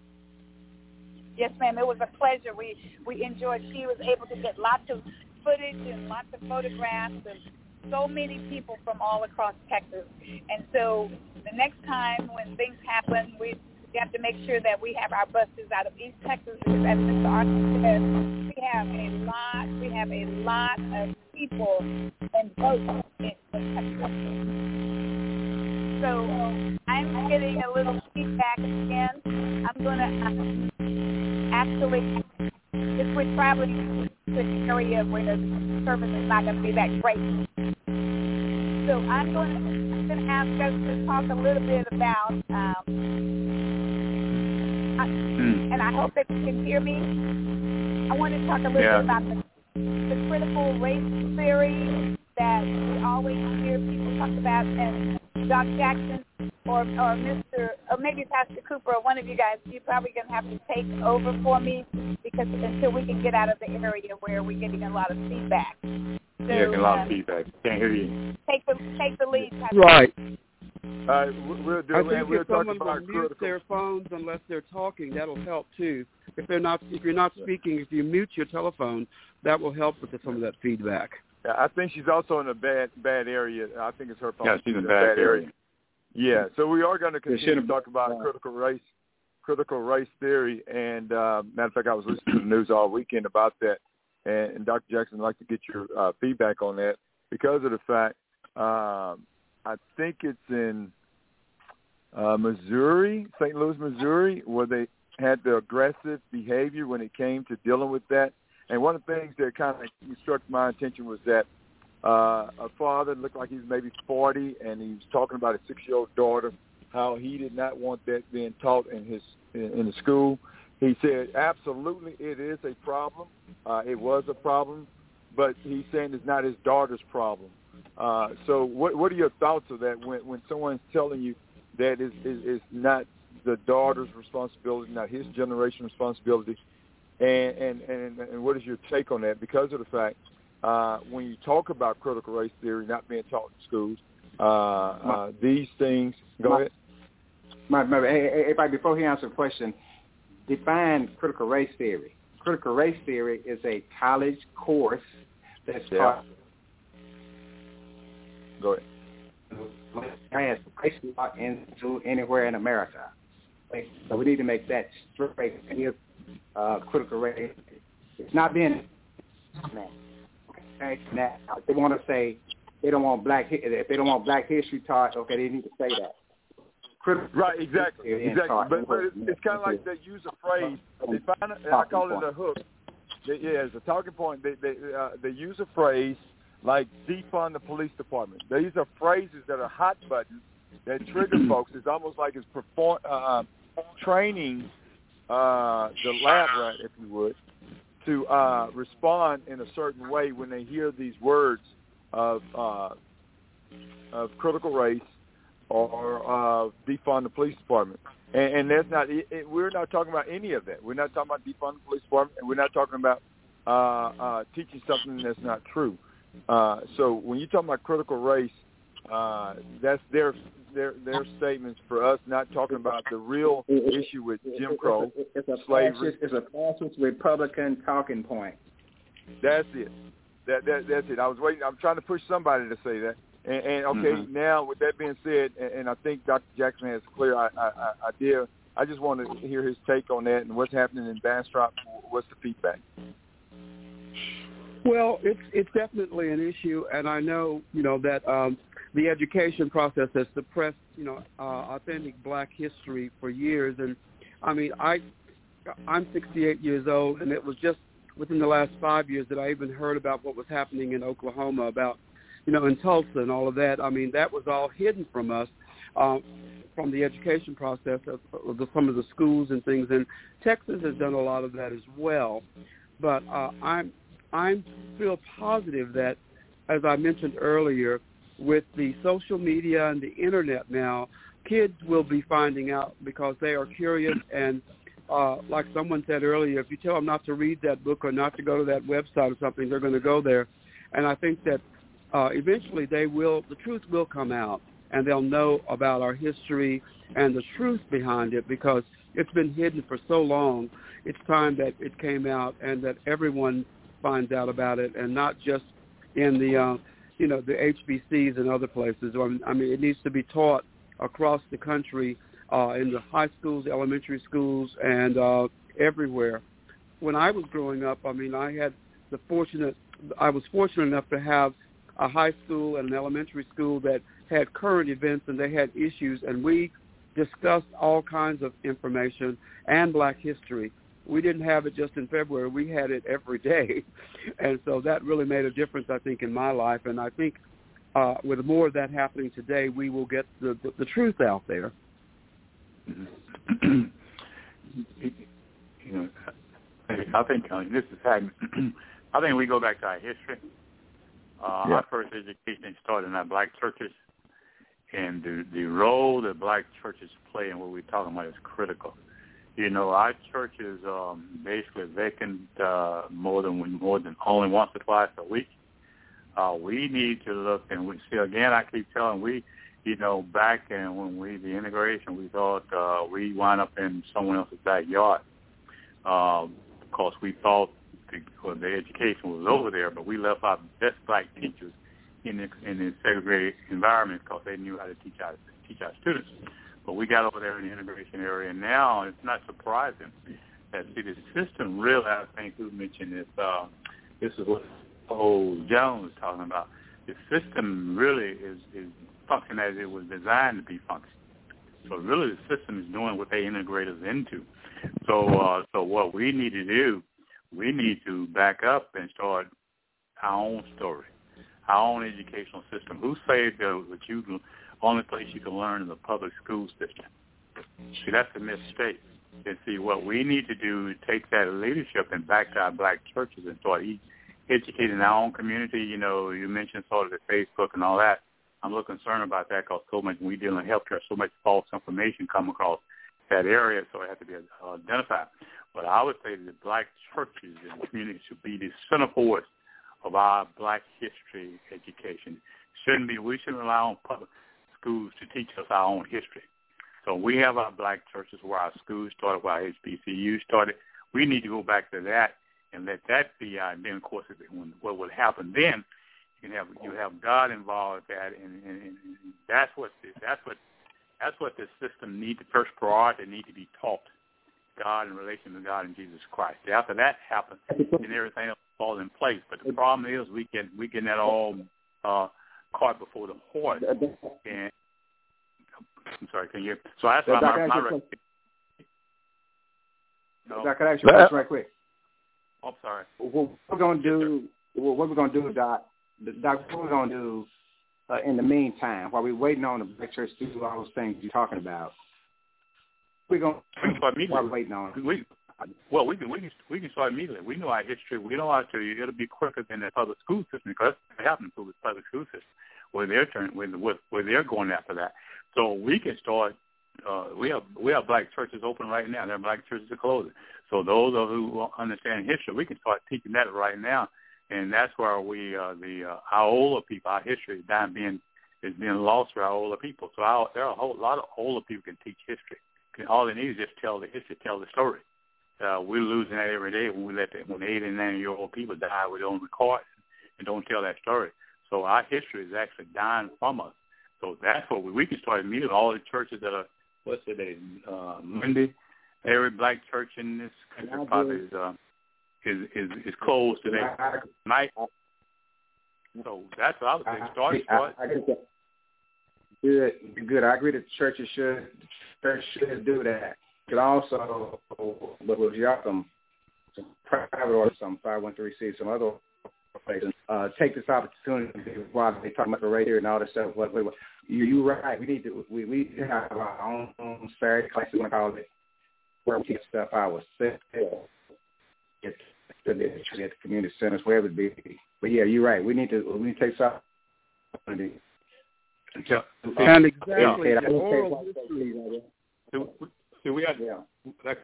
Yes, ma'am. It was a pleasure. We we enjoyed. She was able to get lots of footage and lots of photographs and so many people from all across Texas. And so the next time when things happen, we we have to make sure that we have our buses out of East Texas because as we have a lot we have a lot of people and boats in Texas. So I'm getting a little feedback again. I'm gonna uh, actually if we're traveling to an area where the service is not going to be that great. So I'm going to, I'm going to ask us to talk a little bit about, um, I, and I hope that you can hear me. I want to talk a little Yeah. bit about the, the critical race theory that we always hear people talk about, and Doc Jackson or or Mr. or maybe Pastor Cooper or one of you guys, you're probably going to have to take over for me because until we can get out of the area where we're getting a lot of feedback. So, yeah, getting a lot um, of feedback. Can't hear you. Take the take the lead. Pastor. Right. All right, we- we'll do I think We'll if someone will mute critical. their phones unless they're talking, that'll help too. If they're not, if you're not speaking, if you mute your telephone, that will help with some of that feedback. Yeah, I think she's also in a bad bad area. I think it's her phone. Yeah, she's in a bad area. Yeah, so we are going to continue to talk about critical race, critical race theory. And uh, matter of fact, I was listening to the news all weekend about that. And, and Dr. Jackson, I'd like to get your uh, feedback on that because of the fact um, I think it's in uh, Missouri, St. Louis, Missouri, where they had the aggressive behavior when it came to dealing with that. And one of the things that kind of struck my attention was that uh, a father looked like he was maybe 40, and he was talking about a six-year-old daughter, how he did not want that being taught in his in, in the school. He said, absolutely, it is a problem. Uh, it was a problem, but he's saying it's not his daughter's problem. Uh, so, what what are your thoughts of that when when someone's telling you that is, is not the daughter's responsibility, not his generation responsibility, and, and and and what is your take on that? Because of the fact uh, when you talk about critical race theory not being taught in schools, uh, uh, these things. Go my, ahead. My, my, hey, everybody, before he answers the question, define critical race theory. Critical race theory is a college course that's yeah. taught. Go ahead. As race law into anywhere in America. So we need to make that straight. Uh, critical race. It's not being. Okay, now if they want to say they don't want black if they don't want black history taught, okay, they need to say that. Critical right, exactly, exactly. But, but it's, it's kind of like they use a phrase. They find it, I call it a hook. They, yeah, it's a talking point. They they uh, they use a phrase like defund the police department. These are phrases that are hot buttons that trigger <clears throat> folks. It's almost like it's perform uh, training uh, the lab rat, if you would, to uh, respond in a certain way when they hear these words of uh, of critical race or uh, defund the police department. And, and that's not. It, it, we're not talking about any of that. We're not talking about defund the police department, and we're not talking about uh, uh, teaching something that's not true. Uh, so when you talk about critical race, uh, that's their their their statements for us not talking about the real issue with Jim Crow, it's a, slavery. It's a fascist Republican talking point. That's it. That that that's it. I was waiting. I'm trying to push somebody to say that. And, and okay, Mhm. now with that being said, and, and I think Dr. Jackson has a clear I, I, idea. I just want to hear his take on that and what's happening in Bastrop. What's the feedback? Well, it's it's definitely an issue, and I know you know that um, the education process has suppressed you know uh, authentic Black history for years, and I mean I I'm 68 years old, and it was just within the last five years that I even heard about what was happening in Oklahoma about you know in Tulsa and all of that. I mean that was all hidden from us. Um, from the education process of, of the, some of the schools and things, and Texas has done a lot of that as well. But uh, I'm I'm feel positive that, as I mentioned earlier, with the social media and the internet now, kids will be finding out because they are curious and uh, like someone said earlier, if you tell them not to read that book or not to go to that website or something, they're going to go there. And I think that uh, eventually they will, the truth will come out and they'll know about our history and the truth behind it because it's been hidden for so long. It's time that it came out and that everyone finds out about it and not just in the, uh, you know, the HBCs and other places. I mean, it needs to be taught across the country uh, in the high schools, elementary schools, and uh, everywhere. When I was growing up, I mean, I had the fortunate, I was fortunate enough to have a high school and an elementary school that had current events and they had issues, and we discussed all kinds of information and Black history. We didn't have it just in February; we had it every day, <laughs> and so that really made a difference, I think, in my life. And I think uh, with more of that happening today, we will get the the, the truth out there. <clears throat> you know, I think uh, this is how <clears throat> I think we go back to our history. Uh, Yeah. Our first education started in our black churches, and the the role that black churches play in what we're talking about is critical. You know, our churches um, basically vacant uh, more than more than only once or twice a week. Uh, we need to look and we see again. I keep telling we, you know, back in when we the integration, we thought uh, we wound up in someone else's backyard um, because we thought the, well, the education was over there, but we left our best black teachers in the, in the segregated environment because they knew how to teach our teach our students. But we got over there in the integration area, and now it's not surprising that see the system really. I think who mentioned this. Uh, this is what old Jones was talking about. The system really is is functioning as it was designed to be functioning. So really, the system is doing what they integrate us into. So uh, so what we need to do, we need to back up and start our own story. our own educational system. Who that you the only place you can learn is the public school system? See, that's a mistake. And see, what we need to do is take that leadership and back to our black churches and start educating our own community. You know, you mentioned sort of the Facebook and all that. I'm a little concerned about that because so much we deal in healthcare, so much false information come across that area, so it has to be uh, identified. But I would say that the black churches and communities should be the center force of our black history education. Shouldn't be we shouldn't rely on public schools to teach us our own history. So we have our black churches where our schools started, where our HBCU started. We need to go back to that and let that be our. Then, of course, what will happen then? You have you have God involved with that, and, and, and that's what that's what that's what the system needs. The first priority need to be taught God in relation to God and Jesus Christ. After that happens, and everything else falls in place. But the problem is we get we get that all uh, caught before the horse. And I'm sorry, can you? So that's yeah, my, my, my question. No. Doc, can I ask you a question right quick? Oh, I'm sorry. What we're gonna do? What we're gonna do, Doc? Doc, what we're gonna do uh, in the meantime while we're waiting on the black church to do all those things you're talking about? We're gonna while we're waiting on. We, well, we can we can we can start immediately. We know our history. We know how to. It'll be quicker than the public school system because it happened to the public school system where they're turn where, where they're going after that. So we can start. Uh, we have we have black churches open right now. There are black churches are closing. So those of who understand history, we can start teaching that right now, and that's where we uh, the uh, our older people, our history is dying being is being lost for our older people. So our, there are a whole lot of older people can teach history. All they need is just tell the history, tell the story. Uh, we're losing that every day when we let the, when eight and nine year old people die, we don't record and don't tell that story. So our history is actually dying from us. So that's what we, we can start immediately. All the churches that are, what's today, uh, Monday, every black church in this country probably is, uh, is, is, is closed today. Night. So that's what I would say. Start, start. I, I, I good, good. I agree that churches should, church should do that. Could also, but with Yakum, some private or some 513C, some other uh, take this opportunity while they talk about the radio and all this stuff. What, what, what, you you right. We need to we we have our own Saturday class. We want to call it where we teach stuff ourselves. Get to the, at the community centers, wherever it be. But yeah, you're right. We need to we need to take this opportunity. Yeah. And exactly. Yeah. The oral history. So, so we had yeah. that,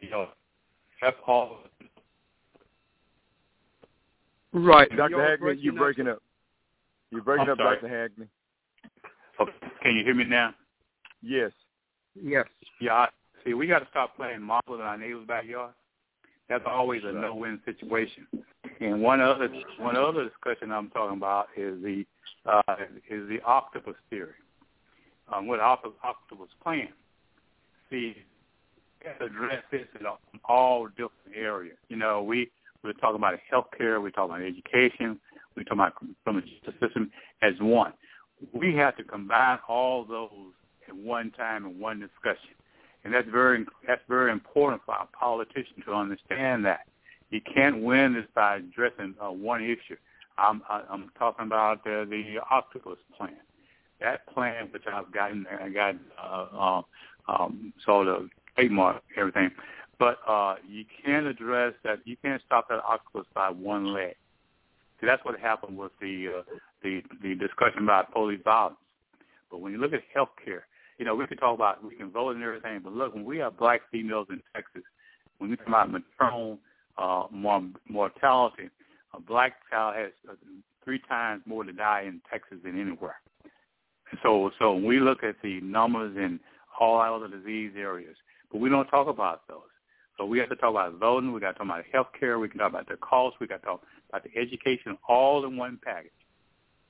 you know, all Right. Dr. You're Hagney, breaking you're breaking up. You're breaking I'm up, sorry. Dr. Hagney. Okay. Can you hear me now? Yes. Yes. Yeah. I, see, we got to stop playing marbles in our neighbor's backyard. That's always a no-win situation. And one other one other discussion I'm talking about is the uh, is the octopus theory. Um, what octopus, octopus plan? See, we have to address this in all different areas. You know, we we're talking about healthcare, we're talking about education, we're talking about the justice system as one. We have to combine all those at one time in one discussion, and that's very that's very important for our politicians to understand that. You can't win this by addressing uh, one issue. I'm I'm talking about uh, the octopus plan. That plan, which I've gotten, I got uh, uh, um, sort of trademark everything, but uh, you can't address that. You can't stop that octopus by one leg. See, that's what happened with the uh, the the discussion about police violence. But when you look at health care, you know, we can talk about we can vote and everything, but look, when we have black females in Texas, when we talk about maternal uh, mortality, a black child has uh, three times more to die in Texas than anywhere. So, so we look at the numbers in all other disease areas, but we don't talk about those. So we have to talk about voting. We got to talk about health care. We can talk about the cost. We got to talk about the education, all in one package,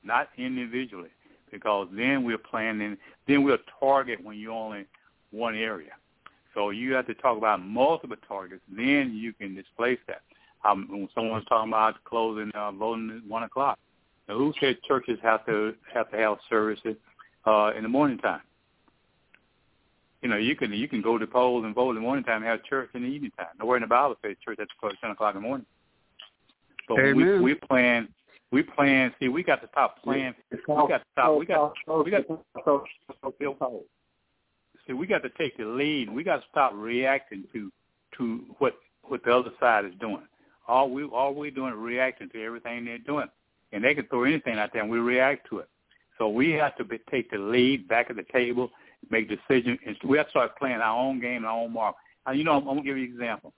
not individually, because then we're planning. Then we'll target when you're only one area. So you have to talk about multiple targets. Then you can displace that. Um, when someone's talking about closing uh, voting at one o'clock, now, who said churches have to have to have services uh, in the morning time? You know, you can you can go to polls and vote in the morning time and have church in the evening time. Nowhere in the Bible says church to at ten o'clock in the morning. But Amen. we we playing we playing. See, we got to stop playing. We got to stop. We got we got. See, we got to take the lead. We got to stop reacting to to what what the other side is doing. All we all we doing is reacting to everything they're doing, and they can throw anything out there, and we react to it. So we have to be, take the lead back at the table, make decisions, and we have to start playing our own game, our own mark. Uh, you know, I'm, I'm gonna give you an example.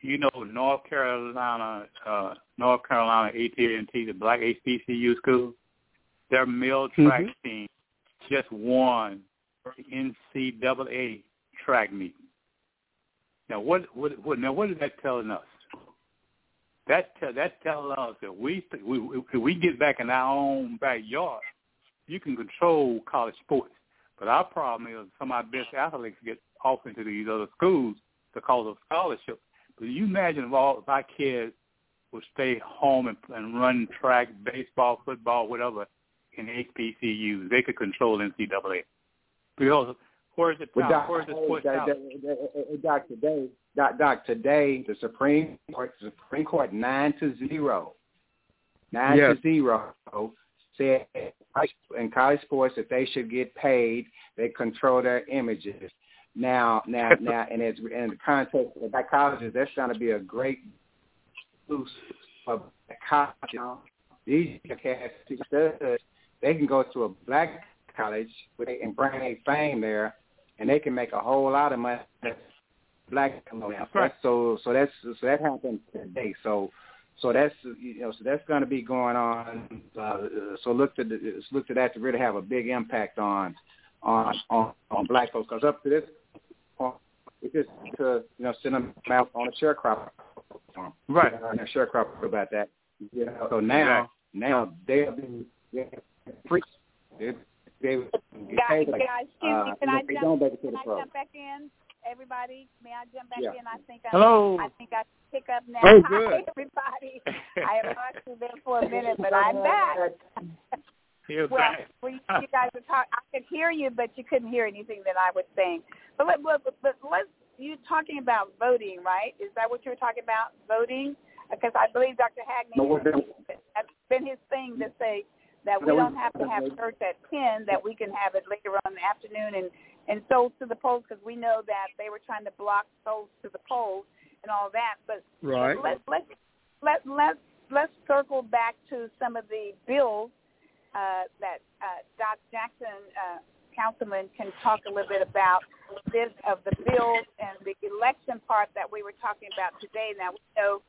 You know, North Carolina, uh, North Carolina A&T, the Black HBCU schools, their male track Mhm. team just won the NCAA track meet. Now, what, what, what, now what is that telling us? That te- that's telling us that we, we, we, if we get back in our own backyard, you can control college sports. But our problem is some of our best athletes get off into these other schools because of scholarships. But you imagine if all if our kids would stay home and, and run track, baseball, football, whatever in HBCUs, they could control NCAA. Because where's the Well. Doc, Where's the hey, sports talent? Doc, Doc, Doc, today, Doc, Doc, today, the Supreme Court, Supreme Court, nine to zero, nine Yes. to zero, said in college sports that they should get paid. They control their images. Now, now, now, and it's in the context of black colleges, that's going to be a great boost for black college. These cats, they can go to a black college and bring their fame there, and they can make a whole lot of money. Black right. so so that's so that happened today. So so that's you know so that's going to be going on. Uh, so look to the, look to that to really have a big impact on on on, on black folks. Because up to this point, it's just to you know send them out on a sharecropper farm. Right. On a sharecropper about that. You know, so now now they'll be yeah, free. They, they, they Guys, pay, guys, excuse me. uh, Can I jump? Can I pro. jump back in? Everybody, may I jump back Yeah. in? I think I Hello. I think I pick up now. Oh, Hi, good. everybody. <laughs> I have lost you there for a <laughs> minute, but I'm back. You're Well, back. we, you guys were talking. I could hear you, but you couldn't hear anything that I was saying. But let, but, but let's. You talking about voting, right? Is that what you were talking about? Voting? Because I believe Dr. Hagney No, that's been his thing to say that we we- don't have to have church at ten, that we can have it later on in the afternoon and and souls to the polls because we know that they were trying to block souls to the polls and all that. But Right. let's let's let let's let's circle back to some of the bills uh, that uh, Doc Jackson, uh, councilman, can talk a little bit about this of the bills and the election part that we were talking about today. Now we know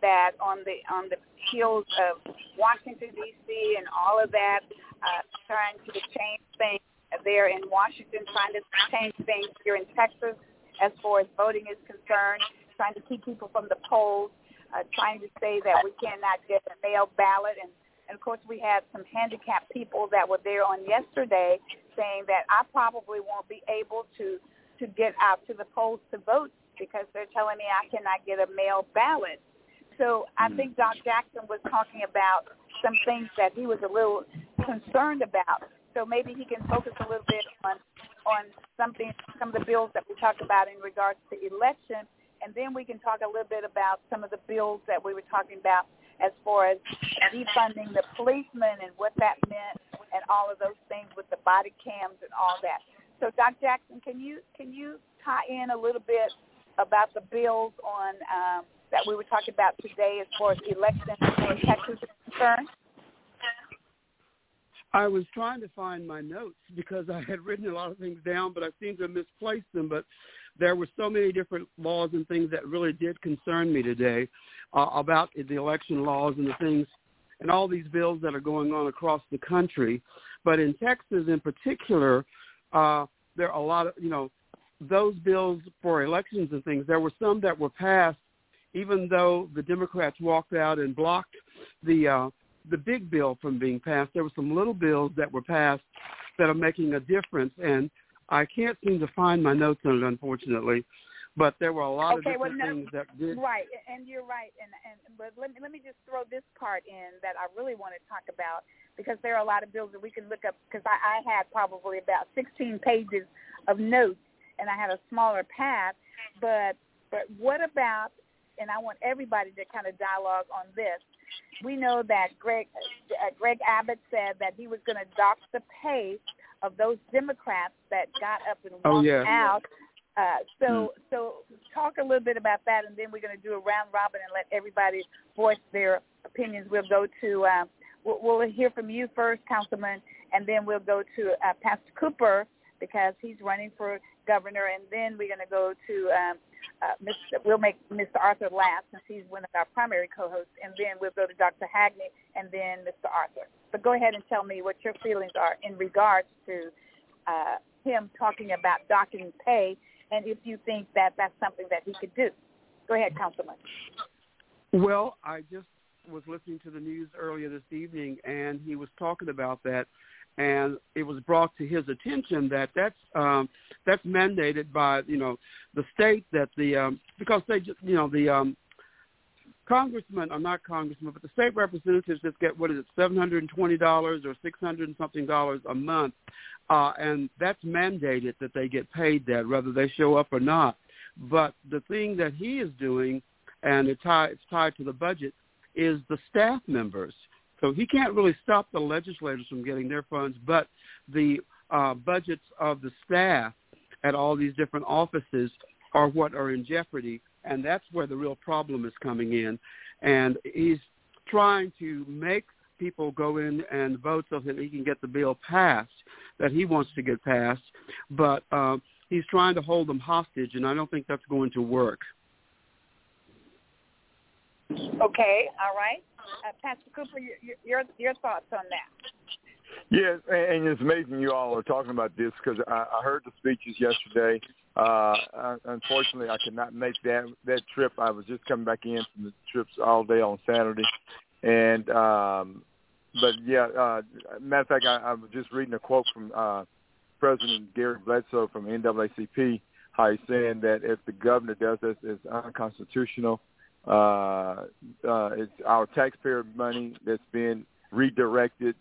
that on the on the heels of Washington D.C. and all of that, uh, trying to change things there in Washington, trying to change things here in Texas as far as voting is concerned, trying to keep people from the polls, uh, trying to say that we cannot get a mail ballot. And, and of course, we had some handicapped people that were there on yesterday saying that I probably won't be able to to get out to the polls to vote because they're telling me I cannot get a mail ballot. So I think Doc Jackson was talking about some things that he was a little concerned about. So maybe he can focus a little bit on on something, some of the bills that we talked about in regards to election, and then we can talk a little bit about some of the bills that we were talking about as far as defunding the policemen and what that meant, and all of those things with the body cams and all that. So, Doc Jackson, can you can you tie in a little bit about the bills on um, that we were talking about today as far as election in Texas is concerned? I was trying to find my notes because I had written a lot of things down, but I seem to have misplaced them. But there were so many different laws and things that really did concern me today uh, about the election laws and the things and all these bills that are going on across the country. But in Texas in particular, uh, there are a lot of, you know, those bills for elections and things, there were some that were passed even though the Democrats walked out and blocked the uh, the big bill from being passed. There were some little bills that were passed that are making a difference, and I can't seem to find my notes on it, unfortunately. But there were a lot Okay, of well, different no, things that did. Right, and you're right, and and but let me let me just throw this part in that I really want to talk about because there are a lot of bills that we can look up because I, I had probably about 16 pages of notes and I had a smaller pad, but but what about and I want everybody to kind of dialogue on this. We know that Greg uh, Greg Abbott said that he was going to dock the pay of those Democrats that got up and walked oh, yeah. out. Uh, so, mm. so talk a little bit about that, and then we're going to do a round robin and let everybody voice their opinions. We'll go to uh, we'll, we'll hear from you first, Councilman, and then we'll go to uh, Pastor Cooper because he's running for governor, and then we're going to go to um, uh. We'll make Mr. Arthur last since he's one of our primary co-hosts, and then we'll go to Dr. Hagney and then Mr. Arthur. But go ahead and tell me what your feelings are in regards to uh, him talking about docking pay, and if you think that that's something that he could do. Go ahead, Councilman. Well, I just was listening to the news earlier this evening, and he was talking about that and it was brought to his attention that that's um, that's mandated by you know the state that the um, because they just you know the um, congressmen are not congressmen, but the state representatives just get what is it seven hundred and twenty dollars or six hundred and something dollars a month, uh, and that's mandated that they get paid that whether they show up or not. But the thing that he is doing, and it tie, it's tied to the budget, is the staff members. So he can't really stop the legislators from getting their funds, but the uh, budgets of the staff at all these different offices are what are in jeopardy, and that's where the real problem is coming in. And he's trying to make people go in and vote so that he can get the bill passed that he wants to get passed, but uh, he's trying to hold them hostage, and I don't think that's going to work. Okay, all right. Uh, Pastor Cooper, your, your your thoughts on that? Yes, and it's amazing you all are talking about this because I, I heard the speeches yesterday. Uh, unfortunately, I could not make that that trip. I was just coming back in from the trips all day on Saturday, and um, but yeah, uh, matter of fact, I, I was just reading a quote from uh, President Gary Bledsoe from NAACP, how he's saying that if the governor does this, it's unconstitutional uh, uh, it's our taxpayer money that's been redirected.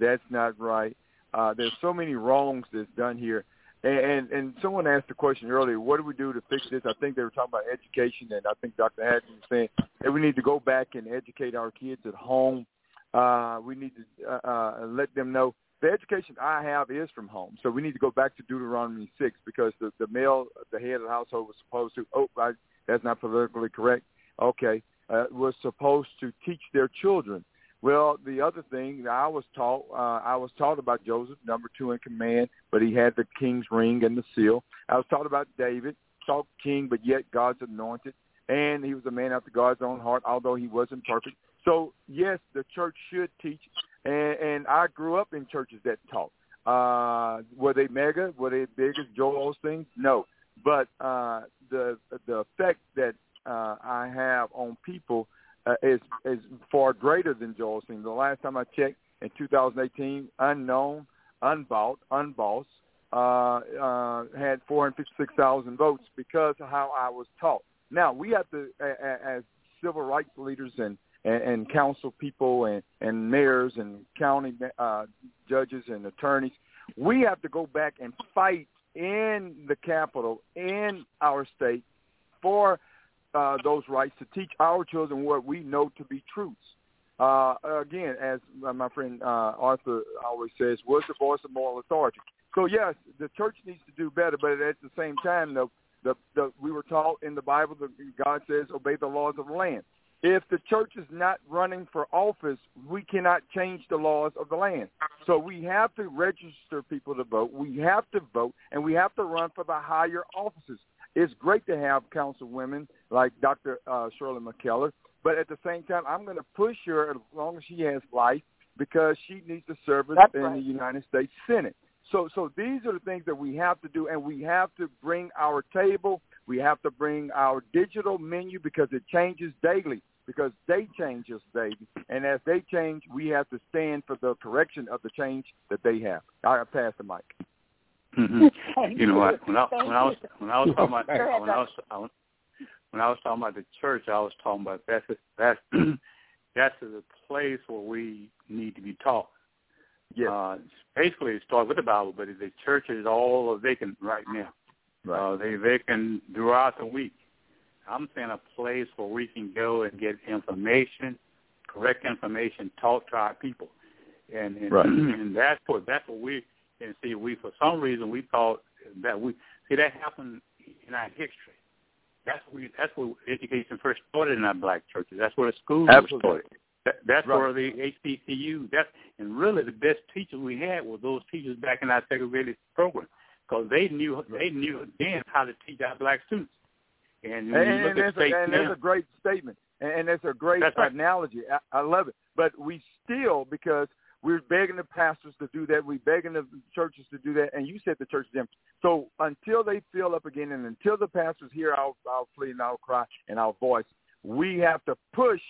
That's not right. Uh, there's so many wrongs that's done here. And, and and someone asked the question earlier, what do we do to fix this? I think they were talking about education, and I think Dr. Haddon was saying that we need to go back and educate our kids at home. Uh, we need to uh, uh, let them know the education I have is from home. So we need to go back to Deuteronomy 6 because the, the male, the head of the household was supposed to, oh, I, that's not politically correct okay, uh, was supposed to teach their children. Well, the other thing I was taught, uh, I was taught about Joseph, number two in command, but he had the king's ring and the seal. I was taught about David, taught king, but yet God's anointed, and he was a man after God's own heart, although he wasn't perfect. So yes, the church should teach, and, and I grew up in churches that taught. Uh, were they mega? Were they big as Joel Osteen? No, but uh, the the effect that uh, I have on people uh, is is far greater than Joel Osteen. The last time I checked, in 2018, unknown, unbought, unbossed, uh, uh, had 456,000 votes because of how I was taught. Now we have to, as civil rights leaders and and, and council people and and mayors and county uh, judges and attorneys, we have to go back and fight in the capital in our state for uh, those rights to teach our children what we know to be truths. Uh, again, as my friend uh, Arthur always says, what's the voice of moral authority? So yes, the church needs to do better, but at the same time, the, the, the, we were taught in the Bible that God says, obey the laws of the land. If the church is not running for office, we cannot change the laws of the land. So we have to register people to vote. We have to vote, and we have to run for the higher offices it's great to have councilwomen like Dr. Uh, Shirley McKellar, but at the same time, I'm going to push her as long as she has life because she needs to service That's in right. the United States Senate. So, so these are the things that we have to do, and we have to bring our table. We have to bring our digital menu because it changes daily. Because they change us daily, and as they change, we have to stand for the correction of the change that they have. I pass the mic. Mm-hmm. you know what? When I when I was when I was talking about when I was when I was talking about the church, I was talking about that's a, that's <clears throat> that's the place where we need to be taught. Yeah. Uh, basically, it starts with the Bible, but the church is all vacant right now. Right. Uh, they vacant throughout the week. I'm saying a place where we can go and get information, correct information, talk to our people, and and, Right. <clears throat> and that's what that's what we and see. We for some reason we thought that we see that happened in our history. That's what we that's where education first started in our black churches. That's where the schools Absolutely. started. That, that's Right. where the HBCU. That's and really the best teachers we had were those teachers back in our segregated program because they knew they knew then how to teach our black students. And And, and, that's, a, and that's a great statement, and, and that's a great That's right. analogy. I, I love it. But we still, because we're begging the pastors to do that, we're begging the churches to do that, and you said the church is empty. So until they fill up again, and until the pastors hear our, our plea and our cry and our voice, we have to push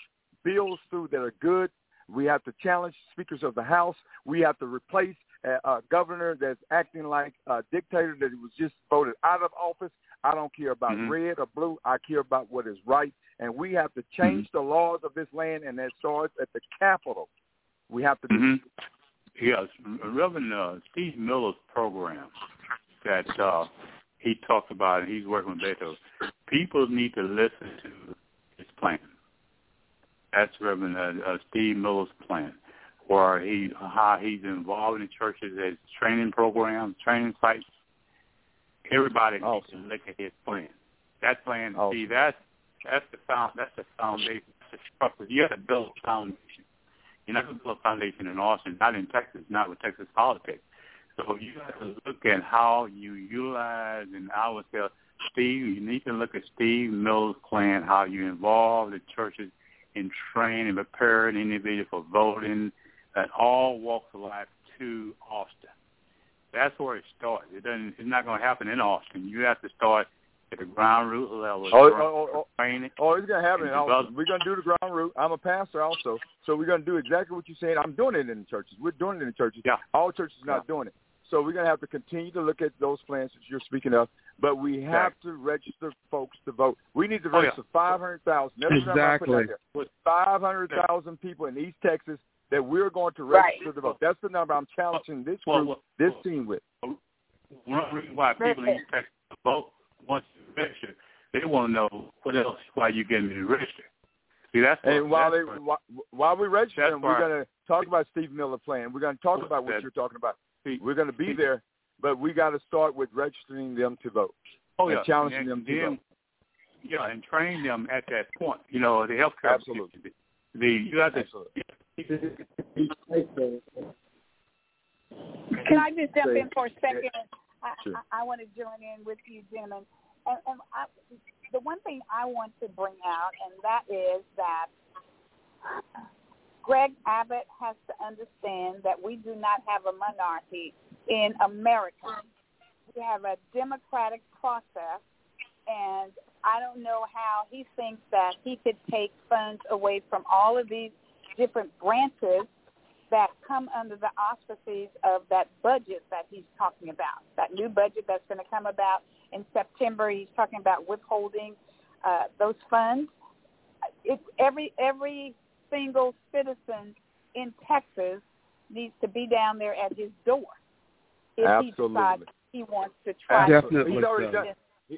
bills through that are good. We have to challenge speakers of the House. We have to replace a, a governor that's acting like a dictator that was just voted out of office. I don't care about Mhm. red or blue. I care about what is right. And we have to change the laws of this land, and that starts at the Capitol. We have to do hmm Yes, Reverend uh, Steve Miller's program that uh, he talks about, and he's working with Beto. People need to listen to his plan. That's Reverend uh, uh, Steve Miller's plan, where he how he's involved in churches as training programs, training sites. Everybody needs to look at his plan. That plan, see, that's that's the found that's the foundation, that's the structure. You have to build a foundation. You're not going to build a foundation in Austin, not in Texas, not with Texas politics. So you have to look at how you utilize, and I would say, Steve, you need to look at Steve Miller's plan, how you involve the churches in training and preparing individuals for voting at all walks of life to Austin. That's where it starts. It doesn't. It's not going to happen in Austin. You have to start at the ground root level. Oh, ground- oh, oh. Oh, it's gonna happen. And Also. develop- We're gonna do the ground root. I'm a pastor also, so we're gonna do exactly what you're saying. I'm doing it in the churches. We're doing it in the churches. Yeah. All churches are not doing it. So we're gonna have to continue to look at those plans that you're speaking of. But we have to register folks to vote. We need to Oh, yeah. register five hundred thousand. That's the number I'm putting out Exactly. there. With five hundred thousand people in East Texas that we're going to Right. register to vote. That's the number I'm challenging this Well, group, well, this team with. One reason why people in East Texas vote once you they want to know what else, why you getting me to register. See, that's what, And while that's they what- while, while we register That's them, we're going to talk about Steve Miller plan. We're going to talk about what that- you're talking about. See, We're going to be see- there, but we got to start with registering them to vote. oh and yeah, challenging and them to then, vote. Yeah, and train them at that point. You know, the healthcare. Absolutely. The you have to. Can I just jump in for a second? I, Sure. I, I want to join in with you, gentlemen. And, and I, the one thing I want to bring out, and that is that Greg Abbott has to understand that we do not have a monarchy in America. We have a democratic process, and I don't know how he thinks that he could take funds away from all of these different branches that come under the auspices of that budget that he's talking about, that new budget that's going to come about in September. He's talking about withholding uh, those funds. It, every every single citizen in Texas needs to be down there at his door if he decides he wants to try. Definitely He's already done.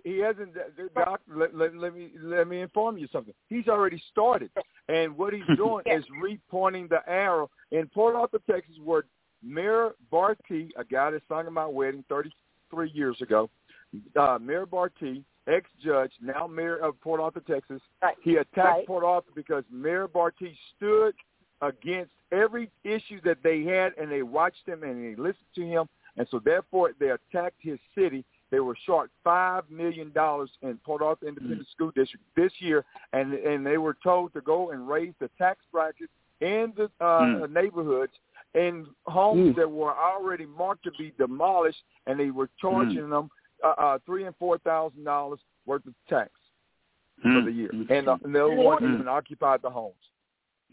He hasn't. Doc, let, let, let me let me inform you something. He's already started, <laughs> and what he's doing is repointing the arrow in Port Arthur, Texas, where Mayor Bartie, a guy that sung at my wedding 33 years ago, uh, Mayor Bartie, ex-judge, now mayor of Port Arthur, Texas, Right. he attacked Right. Port Arthur because Mayor Bartie stood against every issue that they had, and they watched him and they listened to him, and so therefore they attacked his city. They were short five million dollars in Port Arthur Independent School District this year, and and they were told to go and raise the tax bracket in the uh, Mm. neighborhoods in homes Mm. that were already marked to be demolished, and they were charging them uh, uh, three and four thousand dollars worth of tax for the year, and, uh, and no one Mm. even occupied the homes.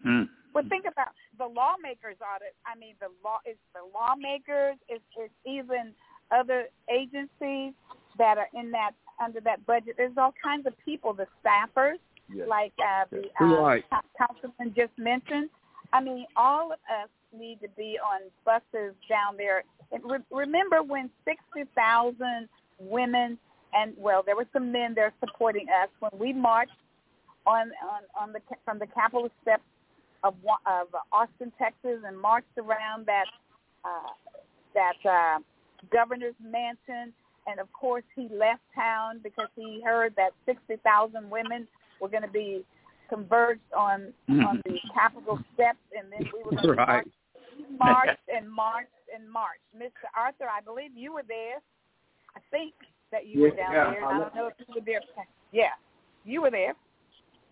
Mm. But think about the lawmakers are the I mean the law is the lawmakers, it's, it's even other agencies that are in that under that budget. There's all kinds of people, the staffers, Yes. like uh, the uh, Right. councilman just mentioned. I mean, all of us need to be on buses down there. And re- remember when sixty thousand women and well, there were some men there supporting us when we marched on on on the from the Capitol steps of of Austin, Texas, and marched around that uh, that uh, governor's mansion. And of course, he left town because he heard that sixty thousand women were going to be converged on on the Capitol steps, and then we were going <laughs> to right. march, marched <laughs> and march and march. Mr. Arthur, I believe you were there. I think that you were down Yeah, there. I I don't know if you were there. Yeah, you were there.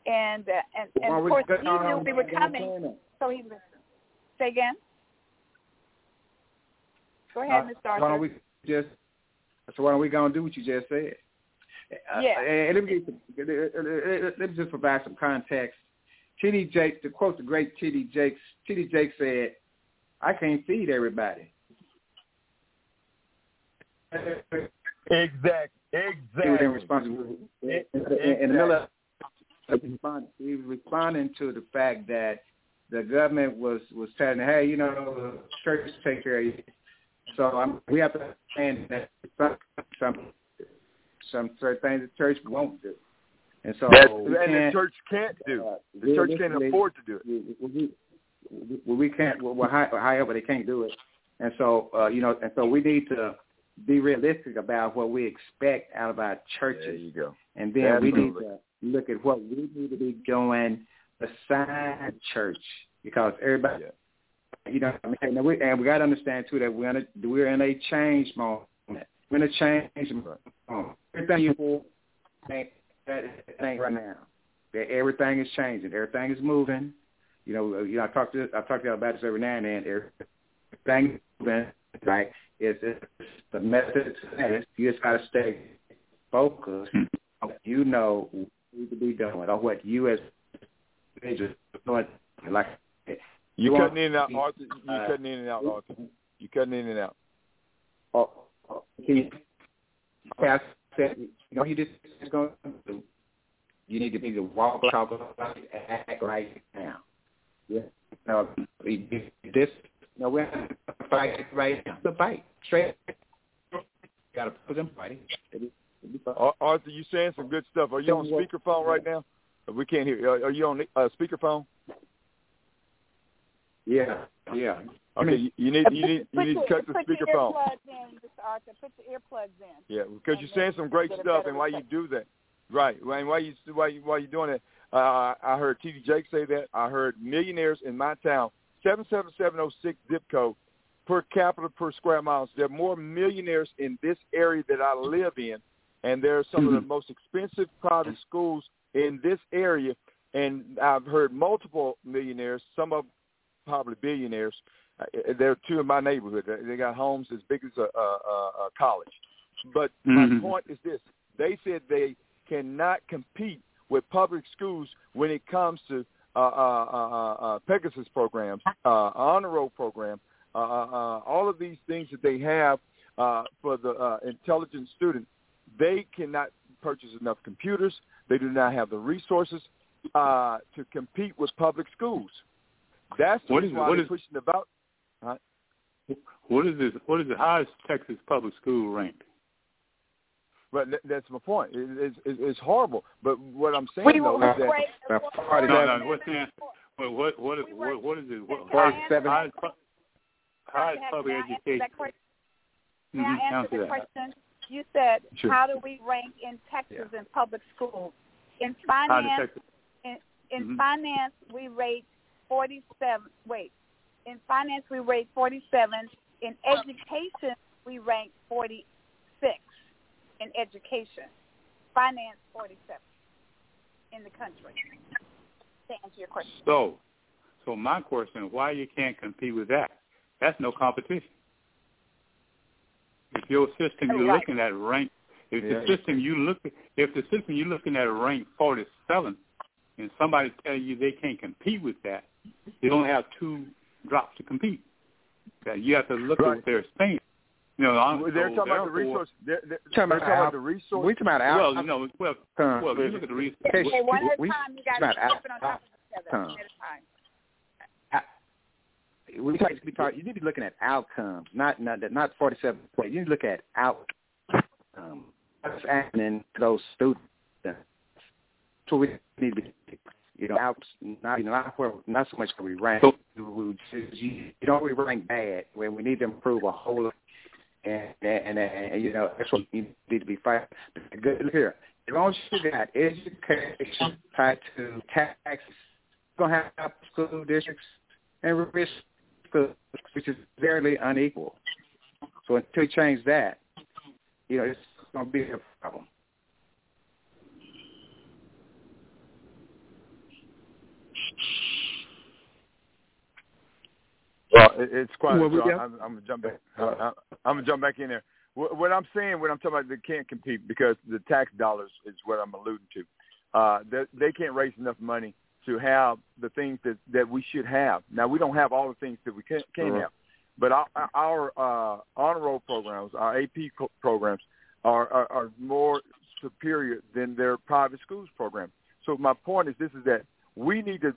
And uh, and, and Why of course he knew on we were coming, so he listened. Say again. Go ahead, Uh, Mr. Why don't we just? So why don't we go and do what you just said? Uh, Yeah. and let me get some, let me just provide some context. T.D. Jakes, to quote the great T.D. Jakes, T.D. Jakes said, "I can't feed everybody." Exactly. He was Exactly. in response. In, in, in the middle of respond- he was responding to the fact that the government was was telling, him, hey, you know, the church take care of you. So I'm, we have to understand that some some some certain things the church won't do, and so That's, and the church can't do. uh, The church can't realistically, afford to do it. we, we, we, we can't. Well, how- however, they can't do it, and so uh, you know, and so we need to be realistic about what we expect out of our churches. There you go. And then we need to look at what we need to be doing beside church because everybody, you know, I mean, and we, and we got to understand too that we're in a we're in a change moment. We're in a change moment. Everything you ain't that ain't right now. That everything is changing. Everything is moving. You know, you know, I talk to I talk to you about this every now and then. Everything is moving. Right? It's, it's the method. You just got to stay focused hmm. on what you know what you need to be doing, or what you as individuals doing. Like You want- cutting in and out, Arthur. You uh, cutting in and out, Arthur. You cutting in and out. Oh, oh, you? Okay, I said, you know, you just going to do. You need to be the walk, talk, act right now. Yeah. No, this. No, we're in a fight right now. The fight straight. Got to put them fighting. Arthur, you saying some good stuff. Are you on speakerphone right now? We can't hear. you. Are are you on uh, speakerphone? Yeah, yeah. Okay, you, you need you need you need to cut the put your speakerphone. earplugs in, Mr. Arthur. Put your earplugs in. Yeah, because you're saying some great stuff, and while you do that, right? And while you while you while you doing it, uh, I heard T.D. Jake say that. I heard millionaires in my town, seven seven seven zero six zip code per capita per square miles. There are more millionaires in this area that I live in, and there are some of the most expensive private schools in this area. And I've heard multiple millionaires, some of probably billionaires. Uh, there are two in my neighborhood. They- got homes as big as a, a, a college. But my Mhm. point is this: they said they cannot compete with public schools when it comes to uh, uh, uh, uh, Pegasus programs, uh, honor roll program, uh, uh, uh, all of these things that they have uh, for the uh, intelligent student. They cannot purchase enough computers. They do not have the resources uh, to compete with public schools. That's the What is reason it- why what they're is- pushing the vote. Huh? What is this? What is it? How is Texas public school ranked? But th- that's my point. It, it's, it's, it's horrible. But what I'm saying We though is that break The party No, that- no. What's the answer? What what what is, what, what is it? What, how, Forty-seven. how is, pu- how is May public may I answer education? that question? May Mhm, I answer answer the question? You said, Sure. how do we rank in Texas in public schools? In finance, Texas? in, in Mhm. finance, we rate 47. Wait, in finance, we rate 47. In education, we rank 46 in education. Finance, 47 in the country. To answer your question. So, so my question: Why you can't compete with that? That's no competition. If your system you're Right. looking at rank, if Yeah. the system you look, if the system you're looking at rank 47, and somebody tell you they can't compete with that, they only have two drops to compete. That you have to look at what they're saying. You know, I'm, they're so talking about the therefore- resource. They're, they're, Talking they're about talking about out- the resource. We talking about out. Well, you know, well, Tom, well, you look at the resource. Okay, Okay, one at a we- time. You guys it's not are out- jumping on top of each other. One at a time. we talk, we talk, you need to be looking at outcomes, not not not forty seven. You need to look at outcomes. what's happening to those students. So we need to be, you know, out not you know not where not so much where we rank. We, you know we rank bad when we need to improve a whole lot. And, and, and, and you know that's what you need to be fighting. But the good here. As long as you got education tied to taxes, you're gonna have school districts and risk schools, which is very unequal. So until you change that, you know, it's going to be a problem. Well, it's quite. Well, so. I'm, I'm gonna jump back. I'm gonna jump back in there. What, what I'm saying, what I'm talking about, they can't compete because the tax dollars is what I'm alluding to. Uh, they, they can't raise enough money to have the things that that we should have. Now we don't have all the things that we can can Right. have, but our, our uh, honor roll programs, our AP co- programs, are, are are more superior than their private schools program. So my point is this: is that we need to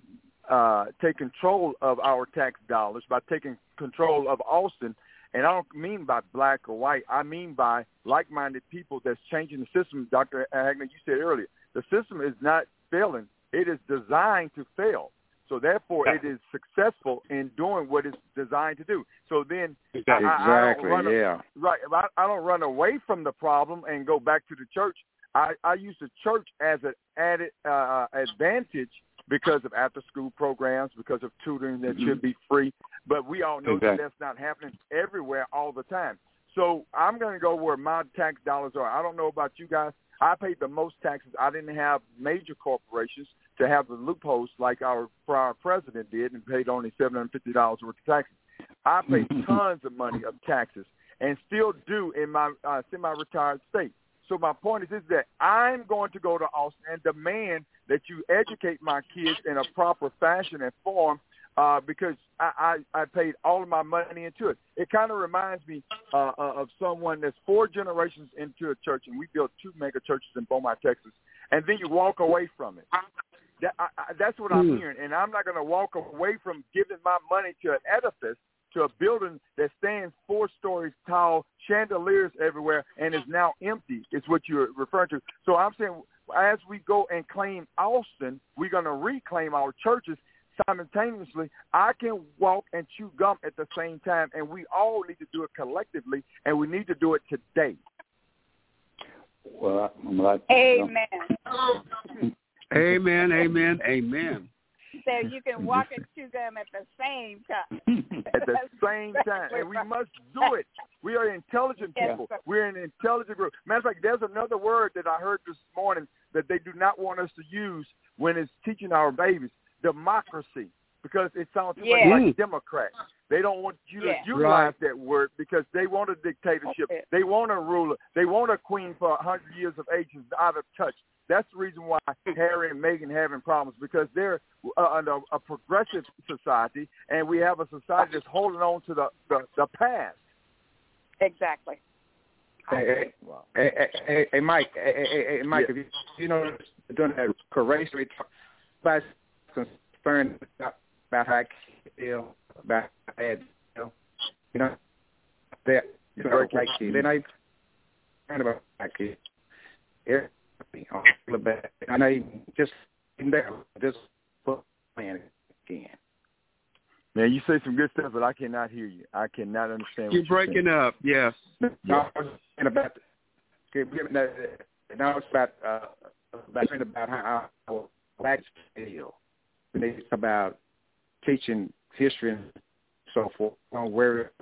uh, take control of our tax dollars by taking control of Austin. And I don't mean by black or white. I mean by like-minded people that's changing the system. Dr. Hagner, you said earlier, the system is not failing. It is designed to fail. So therefore, it is successful in doing what it's designed to do. So then, I- I, I don't Exactly. run a- Yeah. right. I, I don't run away from the problem and go back to the church. I, I use the church as an added uh, advantage because of after-school programs, because of tutoring that should be free. But we all know that that's not happening everywhere all the time. So I'm going to go where my tax dollars are. I don't know about you guys. I paid the most taxes. I didn't have major corporations to have the loopholes like our prior president did and paid only $750 worth of taxes. I paid tons of money of taxes and still do in my uh, semi-retired state. So my point is, is that I'm going to go to Austin and demand that you educate my kids in a proper fashion and form uh, because I, I, I paid all of my money into it. It kind of reminds me uh, uh, of someone that's four generations into a church, and we built two mega churches in Beaumont, Texas, and then you walk away from it. That, I, I, that's what I'm Hmm. hearing, and I'm not going to walk away from giving my money to an edifice, to a building that stands four stories tall, chandeliers everywhere, and is now empty. Is what you're referring to. So I'm saying, as we go and claim Austin, we're going to reclaim our churches simultaneously. I can walk and chew gum at the same time, and we all need to do it collectively, and we need to do it today. Well, I'm like, Amen. Amen, amen, amen. So you can walk and chew gum at the same time. at the same time, and we must do it. We are intelligent people. sir. We're an intelligent group. Matter of fact, there's another word that I heard this morning that they do not want us to use when it's teaching our babies: democracy, because it sounds too Yeah. much like Democrat. They don't want you to Yeah. utilize that word because they want a dictatorship. Okay. They want a ruler. They want a queen for a hundred years of age who's out of touch. That's the reason why Harry and Meghan having problems because they're uh, under a progressive society, and we have a society that's holding on to the the, the past. Exactly. Hey, hey, hey, hey, hey, Mike, hey, hey, hey, hey, Mike, if you, you know, during that race, we talked about concerned about, about how I feel, about how I feel. You know, they're you know, white kids. They're not even concerned about black kids. Everybody on the back. I know you just in there, just playing again. Man, you say some good stuff, but I cannot hear you. I cannot understand. You're what you're breaking up. Yes. No, I was saying about okay, now it's about uh, about about how how blacks feel when they talk about teaching history and so forth. On where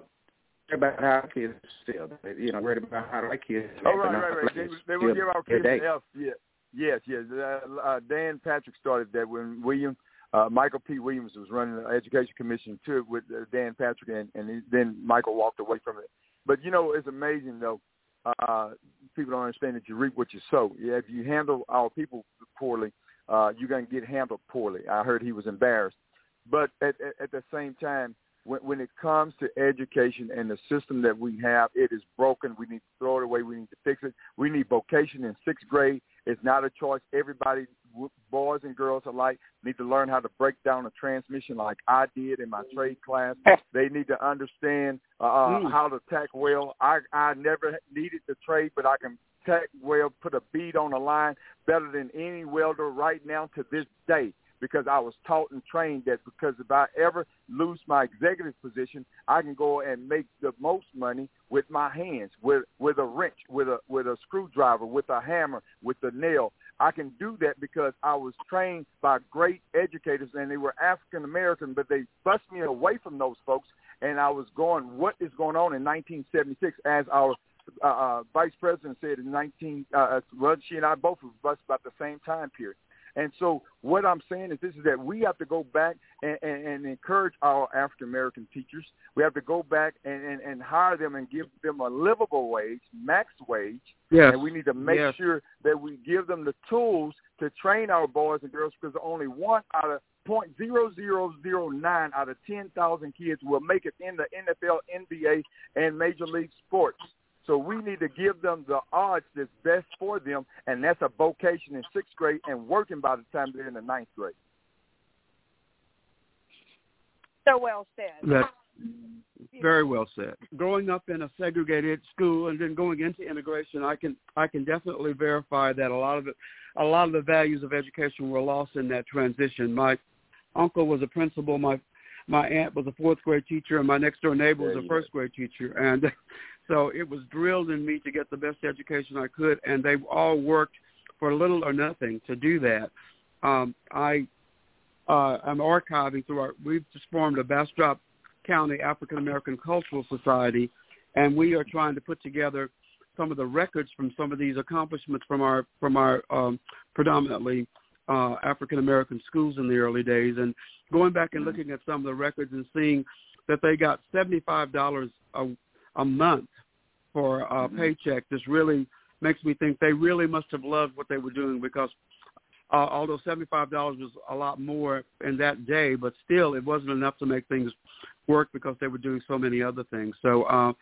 about how kids feel, you know, worried about how our kids. Oh right, right, right. They, they will give our kids an F. Yeah, yes, yes. Uh, uh, Dan Patrick started that when William uh, Michael P. Williams was running the Education Commission too with uh, Dan Patrick, and, and he, then Michael walked away from it. But you know, it's amazing though. Uh, people don't understand that you reap what you sow. Yeah, if you handle our people poorly, uh, you're going to get handled poorly. I heard he was embarrassed. But at, at, at the same time, when, when it comes to education and the system that we have, it is broken. We need to throw it away. We need to fix it. We need vocation in sixth grade. It's not a choice. Everybody, boys and girls alike, need to learn how to break down a transmission like I did in my trade class. <laughs> They need to understand uh, Mm. how to tack well. I I never needed the trade, but I can tack weld, put a bead on a line better than any welder right now to this day because I was taught and trained that because if I ever lose my executive position, I can go and make the most money with my hands, with with a wrench, with a with a screwdriver, with a hammer, with a nail. I can do that because I was trained by great educators and they were African American, but they bust me away from those folks and I was going, what is going on in 1976 as our uh, uh, vice president said in 19, uh, uh, well, she and I both were bused about the same time period. And so what I'm saying is this is that we have to go back and, and, and encourage our African American teachers. We have to go back and, and, and hire them and give them a livable wage, max wage. Yes. And we need to make yes. sure that we give them the tools to train our boys and girls because only one out of point zero zero zero nine out of ten thousand kids will make it in the NFL, NBA, and Major League Sports. So we need to give them the odds that's best for them, and that's a vocation in sixth grade and working by the time they're in the ninth grade. So well said. That's very well said. Growing up in a segregated school and then going into integration, I can I can definitely verify that a lot of it, a lot of the values of education were lost in that transition. My uncle was a principal. My my aunt was a fourth grade teacher, and my next door neighbor was a first grade teacher. And <laughs> so it was drilled in me to get the best education I could, and they all worked for little or nothing to do that. Um, I uh, I'm archiving through our. We've just formed a Bastrop County African American Cultural Society, and we are trying to put together some of the records from some of these accomplishments from our from our um, predominantly uh, African American schools in the early days, and going back and looking at some of the records and seeing that they got seventy five dollars a a month for a Mm-hmm. paycheck just really makes me think they really must have loved what they were doing because uh, although seventy five dollars was a lot more in that day, but still it wasn't enough to make things work because they were doing so many other things. So uh,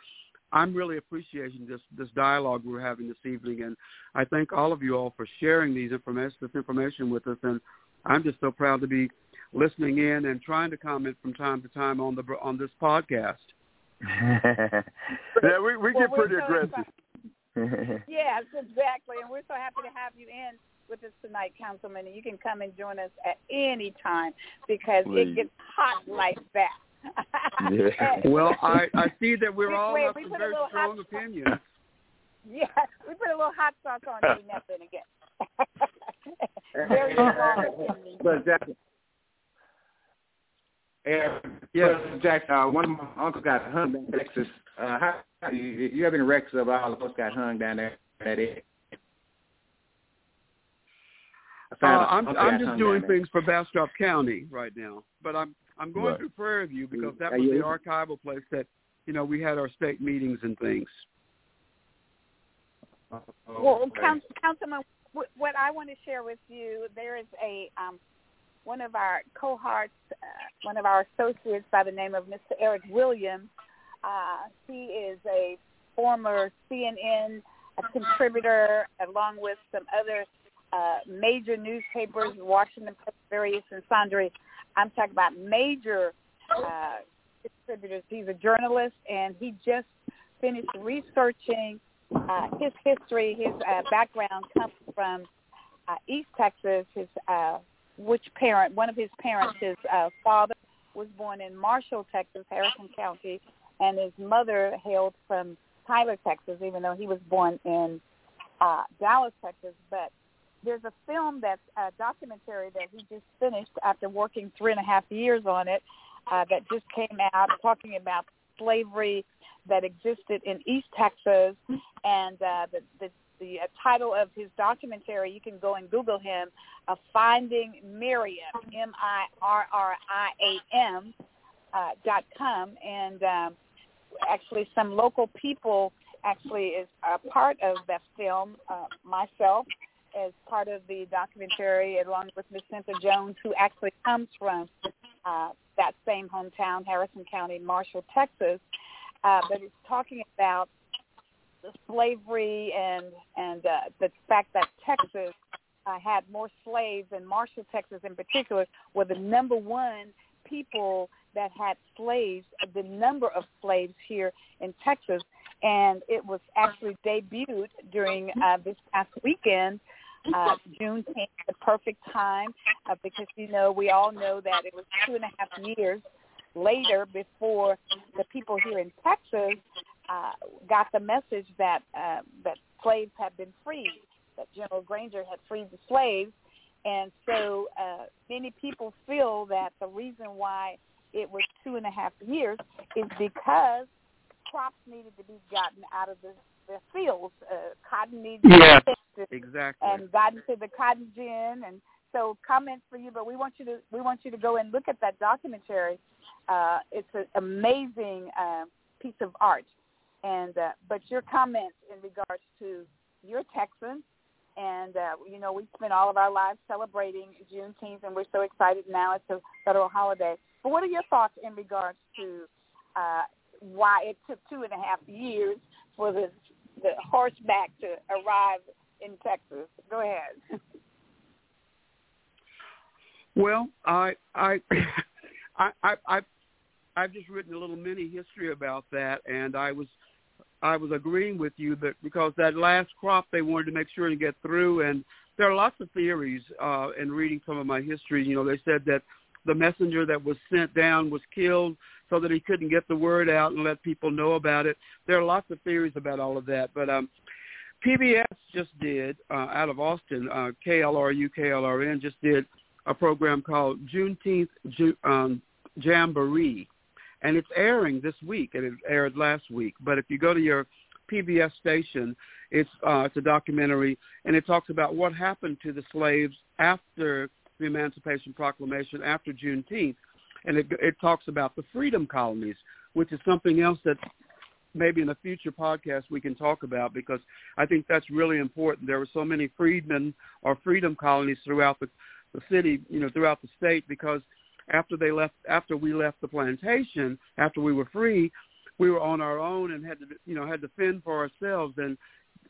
I'm really appreciating this this dialogue we're having this evening, and I thank all of you all for sharing these information this information with us. And I'm just so proud to be listening in and trying to comment from time to time on the on this podcast. <laughs> yeah, we we Well, get pretty so aggressive. <laughs> Yes, exactly. And we're so happy to have you in with us tonight, Councilman. And you can come and join us at any time because Please. it gets hot like that. Yeah. <laughs> Well, I I see that we're We- all wait, have we some put a very little hot strong sauce- opinions. yeah, we put a little hot sauce on every now and again. Very strong opinion. But Jackson, yeah, Yes. Brother uh, one of my uncles got hung down in Texas. Uh, how, how you, you have any records of all of us got hung down there? That it. I Uh, found a I'm I'm just doing down there. things for Bastrop County right now, but I'm I'm going Right. through Prairie View because that Are was the archival place that you know we had our state meetings and things. Well, Okay. Councilman, what I want to share with you, there is a um, one of our cohorts, uh, one of our associates by the name of Mr. Eric Williams. Uh, he is a former CNN contributor, along with some other uh, major newspapers, Washington Post, various and sundry. I'm talking about major uh, contributors. He's a journalist, and he just finished researching uh, his history, his uh, background comes from uh, East Texas. His uh, which parent? One of his parents, his uh, father, was born in Marshall, Texas, Harrison County, and his mother hailed from Tyler, Texas, even though he was born in uh, Dallas, Texas. But there's a film that's a documentary that he just finished after working three and a half years on it uh, that just came out talking about slavery that existed in East Texas, and uh, the the, the uh, title of his documentary you can go and Google him, uh, Finding Miriam, M I R R I A M uh, dot com, and um, actually some local people actually is a part of that film. Uh, myself as part of the documentary, along with Miss Cynthia Jones, who actually comes from uh, that same hometown, Harrison County, Marshall, Texas uh, but it's talking about slavery and and uh, the fact that Texas uh, had more slaves, and Marshall, Texas, in particular, were the number one people that had slaves. The number of slaves here in Texas, and it was actually debuted during uh, this past weekend, uh, Juneteenth, the perfect time, uh, because you know we all know that it was two and a half years later before the people here in Texas uh, got the message that uh, that slaves had been freed, that General Granger had freed the slaves, and so uh, many people feel that the reason why it was two and a half years is because crops needed to be gotten out of the, the fields. Uh, cotton needed yes, to be exactly. and gotten to the cotton gin. And so comments for you, but we want you to we want you to go and look at that documentary. Uh, it's an amazing uh, piece of art. And uh, but your comments in regards to your Texan and uh, you know we spent all of our lives celebrating Juneteenth, and we're so excited now it's a federal holiday. But what are your thoughts in regards to uh, why it took two and a half years for the the horseback to arrive in Texas? Go ahead. Well, I I <laughs> I I I've just written a little mini history about that, and I was I was agreeing with you that because that last crop they wanted to make sure to get through, and there are lots of theories. Uh, in reading some of my history, you know, they said that the messenger that was sent down was killed so that he couldn't get the word out and let people know about it. There are lots of theories about all of that, but um, PBS just did uh, out of Austin, uh, KLRU KLRN just did a program called Juneteenth Ju- um, Jamboree, and it's airing this week, and it aired last week. But if you go to your PBS station, it's uh, it's a documentary, and it talks about what happened to the slaves after the Emancipation Proclamation, after Juneteenth, and it, it talks about the freedom colonies, which is something else that maybe in a future podcast we can talk about because I think that's really important. There were so many freedmen or freedom colonies throughout the, the city, you know, throughout the state because after they left, after we left the plantation, after we were free, we were on our own and had to, you know, had to fend for ourselves. And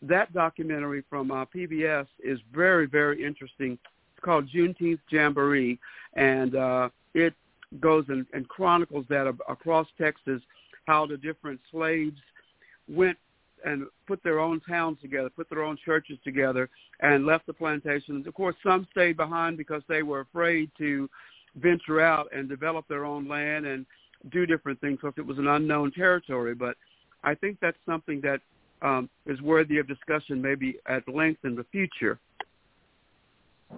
that documentary from uh, PBS is very, very interesting. It's called Juneteenth Jamboree, and uh, it goes and, and chronicles that across Texas, how the different slaves went and put their own towns together, put their own churches together, and left the plantations. Of course, some stayed behind because they were afraid to venture out and develop their own land and do different things So if it was an unknown territory. But I think that's something that um, is worthy of discussion maybe at length in the future.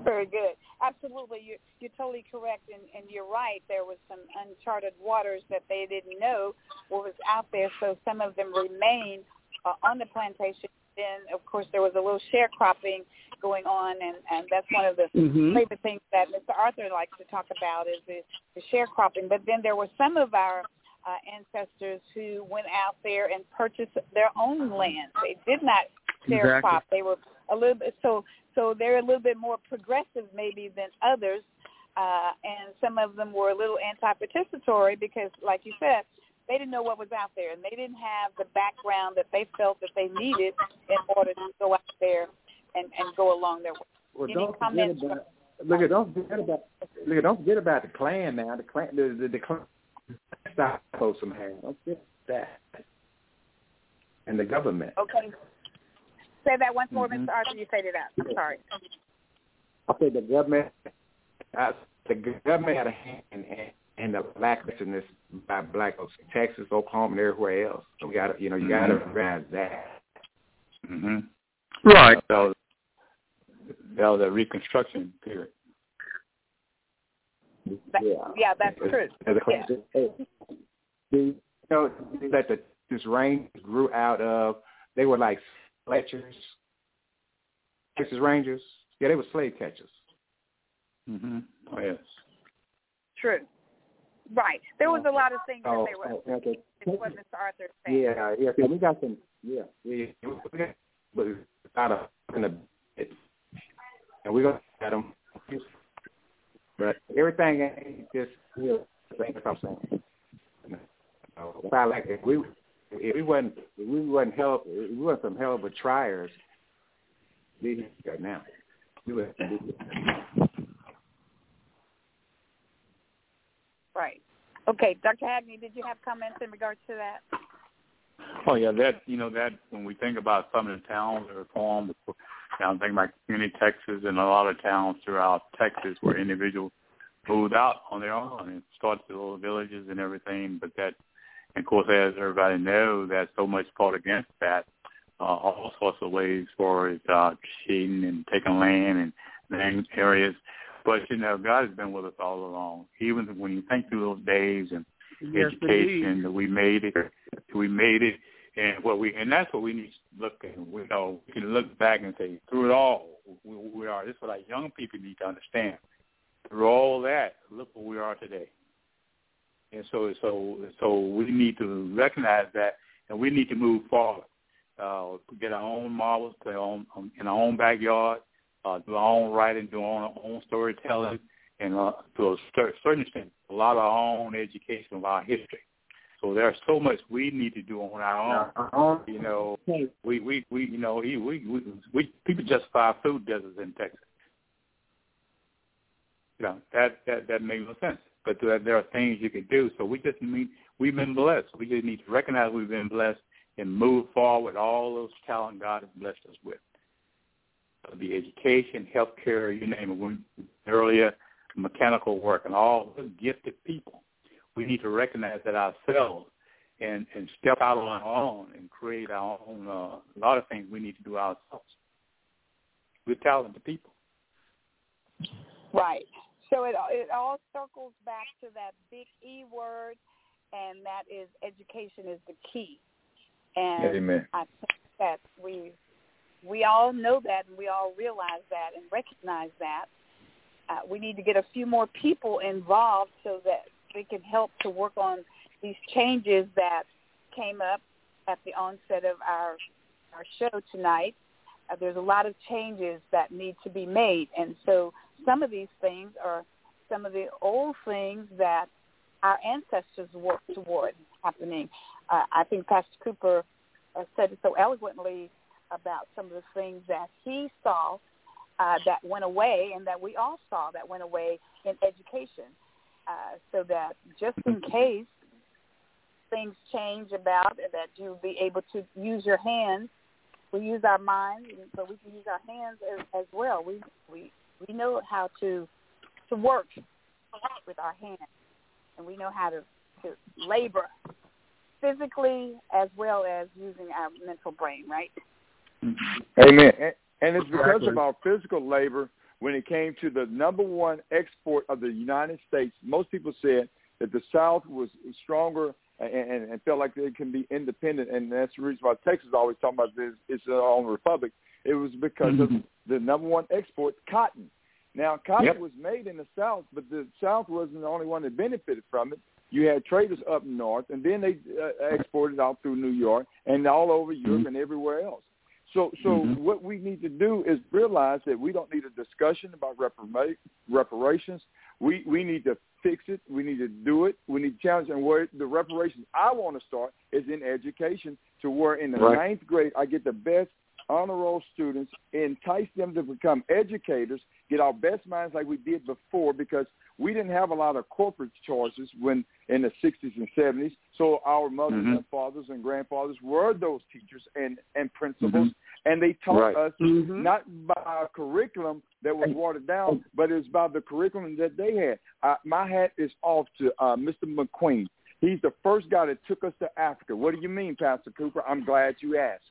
Very good. Absolutely, you're, you're totally correct, and, and you're right. There was some uncharted waters that they didn't know what was out there, so some of them remain uh, on the plantation. Then, of course, there was a little sharecropping going on, and, and that's one of the mm-hmm. favorite things that Mr. Arthur likes to talk about is the, the sharecropping. But then there were some of our uh, ancestors who went out there and purchased their own land. They did not sharecrop. Exactly. They were a little bit so so they're a little bit more progressive maybe than others. Uh, and some of them were a little anti-participatory because, like you said, they didn't know what was out there, and they didn't have the background that they felt that they needed in order to go out there and, and go along their way. Well, Any don't comments forget about, look at don't forget about look at don't forget about the Klan now. The Klan the the, the Klan stop close some hands. Don't forget that. And the government. Okay. Say that once more, Mhm. Mr. Arthur. You faded out. I'm sorry. I say the government uh, the government had a hand in, in the blacklisting by black folks in Texas, Oklahoma, and everywhere else. So we got to, you know, you got to recognize that. Mm-hmm. Right. That was, that was a reconstruction period. That, Yeah. yeah, that's true. As a Yeah. hey, you know that the this range grew out of they were like Fletchers, Texas Rangers. Yeah, they were slave catchers. Mm-hmm. Oh, yes. True. Right. There was a lot of things that Oh, they were. oh, okay. It's what Mr. Arthur is. Yeah, yeah. yeah, We got some. Yeah, yeah. yeah. We got, but out of in the and we get them. But everything ain't just real. That's what I'm saying. Uh, I like if we if we wasn't if we wasn't help if we wasn't some hell of a triers. We got now. We would. Right. Okay, Dr. Hagney, did you have comments in regards to that? Oh yeah, that you know that when we think about some of the towns that are formed, I'm thinking about community Texas and a lot of towns throughout Texas where individuals moved out on their own and started little villages and everything. But that, and of course, as everybody knows, that so much fought against that, uh, all sorts of ways for it, uh, cheating and taking land and land areas. But you know, God has been with us all along. Even when you think through those days and yes, education that we made it, we made it, and what we and that's what we need to look at. We know we can look back and say through it all, we, we are. This is what our young people need to understand. Through all that, look where we are today. And so, so, so we need to recognize that, and we need to move forward. Uh, get our own models, play on um, in our own backyard, uh, do our own writing, do our own, own storytelling, and uh, to a certain extent, a lot of our own education of our history. So there's so much we need to do on our own. You know, we we we you know we we we, we people justify food deserts in Texas. You know that that that makes no sense. But there, there are things you can do. So we just mean we've been blessed. We just need to recognize we've been blessed and move forward with all those talent God has blessed us with. The education, healthcare, you name it. When, earlier, mechanical work, and all the gifted people. We need to recognize that ourselves and and step out on our own and create our own. Uh, a lot of things we need to do ourselves. We're talented people. Right. So it it all circles back to that big E word, and that is education is the key. And Amen. I think that we we all know that, and we all realize that, and recognize that. Uh, we need to get a few more people involved so that we can help to work on these changes that came up at the onset of our our show tonight. Uh, there's a lot of changes that need to be made, and so some of these things are some of the old things that our ancestors worked toward happening. Uh, I think Pastor Cooper uh, said it so eloquently about some of the things that he saw uh, that went away and that we all saw that went away in education. Uh, so that just in case things change about that you'll be able to use your hands. We use our minds, but we can use our hands as, as well. We we we know how to to work with our hands, and we know how to to labor physically as well as using our mental brain. Right? Amen. And, and it's because of our physical labor when it came to the number one export of the United States. Most people said that the South was stronger and, and, and felt like they can be independent, and that's the reason why Texas always talking about this. It's their own republic. It was because mm-hmm. of the number one export, cotton. Now, cotton Yep. was made in the South, but the South wasn't the only one that benefited from it. You had traders up north, and then they uh, exported out through New York and all over Europe and everywhere else. So, so Mhm. what we need to do is realize that we don't need a discussion about repara- reparations. We we need to fix it. We need to do it. We need to challenge. And where the reparations I want to start is in education, to where in the Right. ninth grade I get the best honor roll students, entice them to become educators, get our best minds like we did before, because we didn't have a lot of corporate choices when in the 60s and 70s. So our mothers Mhm. and fathers and grandfathers were those teachers and and principals, and they taught Right. us Mhm. not by a curriculum that was watered down, but it's by the curriculum that they had. Uh, my hat is off to uh, Mr. McQueen. He's the first guy that took us to Africa. What do you mean, Pastor Cooper? I'm glad you asked.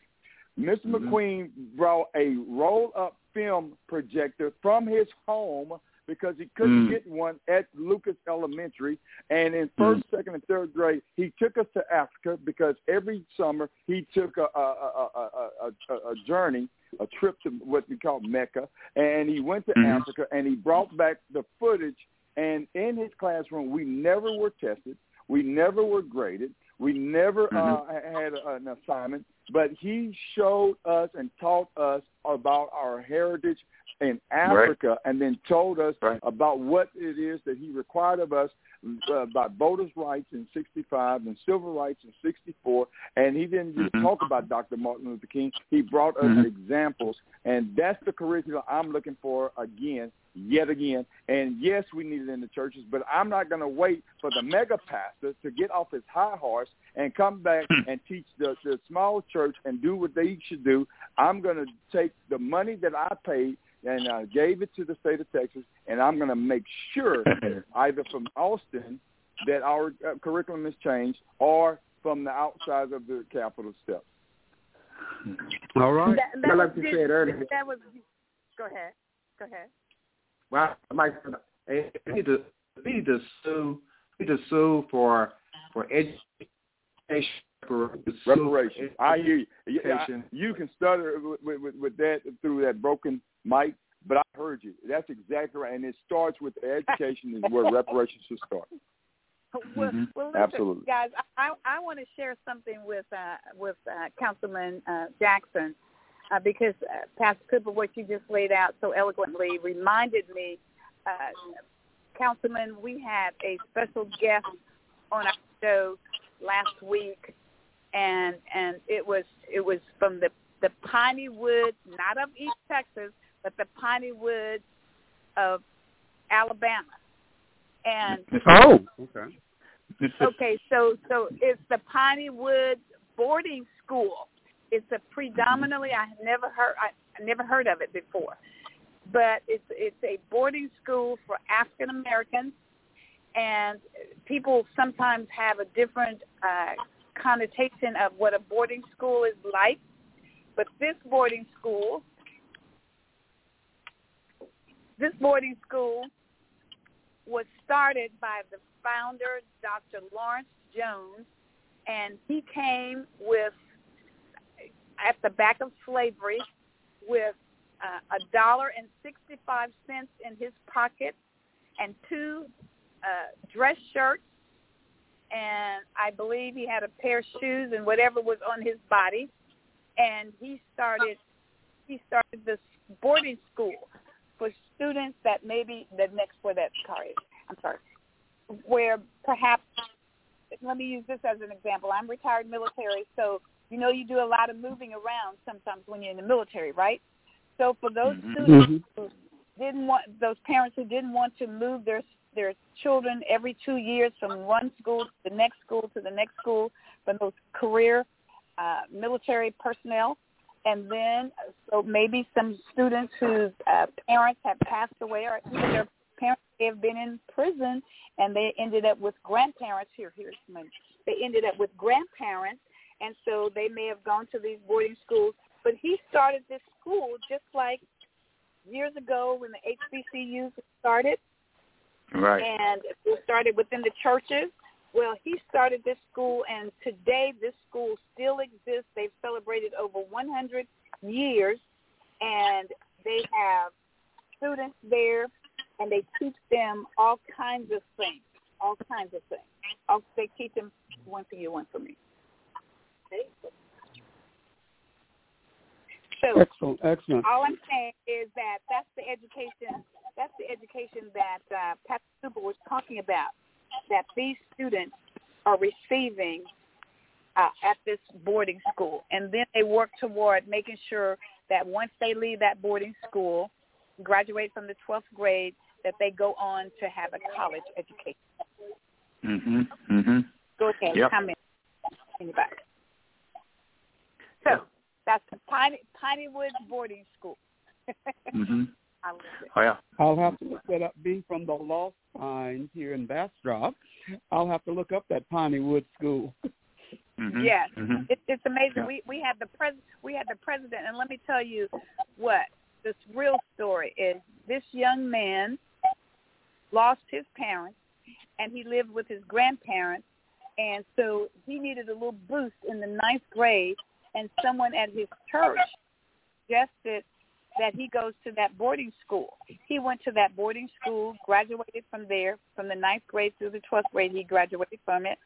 Mister Mhm. McQueen brought a roll-up film projector from his home because he couldn't Mm. get one at Lucas Elementary. And in first, second, and third grade, he took us to Africa because every summer he took a, a, a, a, a, a, journey, a trip to what we call Mecca, and he went to Mhm. Africa and he brought back the footage. And in his classroom, we never were tested, we never were graded, we never uh, had an assignment, but he showed us and taught us about our heritage in Africa and then told us Right. about what it is that he required of us uh, about voters' rights in '65 and civil rights in '64, and he didn't just Mhm. talk about Dr. Martin Luther King. He brought us Mhm. examples, and that's the curriculum I'm looking for again, yet again. And yes, we need it in the churches, but I'm not going to wait for the mega pastor to get off his high horse and come back and teach the, the small church and do what they should do. I'm going to take the money that I paid and uh, gave it to the state of Texas, and I'm going to make sure, <laughs> either from Austin, that our uh, curriculum is changed, or from the outside of the Capitol steps. All right. That- that like was- you said earlier. That was. Go ahead. Go ahead. Well, like eh, we need to we need to sue we need to sue for for education for Reparation. I hear you. Yeah, I- you can stutter with, with, with that through that broken mic, but I heard you. That's exactly right. And it starts with education is where <laughs> reparations should start. Well, Mhm. well listen, Absolutely. guys, I I want to share something with uh, with uh, Councilman uh, Jackson uh, because uh, Pastor Cooper, what you just laid out so eloquently, reminded me, uh, Councilman, we had a special guest on our show last week, and and it was it was from the the piney woods, not of East Texas, but the piney woods of Alabama. And Oh, okay. okay, so so it's the Piney Woods boarding school. It's a predominantly I never heard I, I never heard of it before, but it's it's a boarding school for African Americans, and people sometimes have a different uh, connotation of what a boarding school is like. But this boarding school, this boarding school was started by the founder, Dr. Laurence Jones, and he came with, at the back of slavery, with uh, a dollar and 65 cents in his pocket and two uh, dress shirts, and I believe he had a pair of shoes and whatever was on his body, and he started he started this boarding school for students that maybe the next for that sorry I'm sorry where perhaps let me use this as an example. I'm retired military, so you know you do a lot of moving around sometimes when you're in the military, right? So for those students who didn't want those parents who didn't want to move their their children every two years from one school to the next school to the next school, from those career uh, military personnel, and then so maybe some students whose uh, parents have passed away or even their parents may have been in prison and they ended up with grandparents here here's my they ended up with grandparents and so they may have gone to these boarding schools but he started this school just like years ago when the HBCUs started Right. and it started within the churches. Well, he started this school, and today this school still exists. They've celebrated over 100 years, and they have students there, and they teach them all kinds of things, all kinds of things. All, they teach them one for you, one for me. Okay? So Excellent, excellent. all I'm saying is that that's the education. That's the education that uh, Pastor Cooper was talking about. That these students are receiving uh, at this boarding school, and then they work toward making sure that once they leave that boarding school, graduate from the 12th grade, that they go on to have a college education. Mhm. Mhm. Go ahead, Yep. comment. Anybody? So that's the Piney Piney Woods boarding school. <laughs> Mhm. I. Oh yeah. I'll have to look that up. Being from the Lost Pines here in Bastrop, I'll have to look up that Piney Wood School. Mhm. Yes, Mhm. it, it's amazing. Yeah. We we had the pres we had the president, and let me tell you what this real story is. This young man lost his parents, and he lived with his grandparents, and so he needed a little boost in the ninth grade, and someone at his church suggested that he goes to that boarding school. He went to that boarding school, graduated from there, from the ninth grade through the twelfth grade. He graduated from it,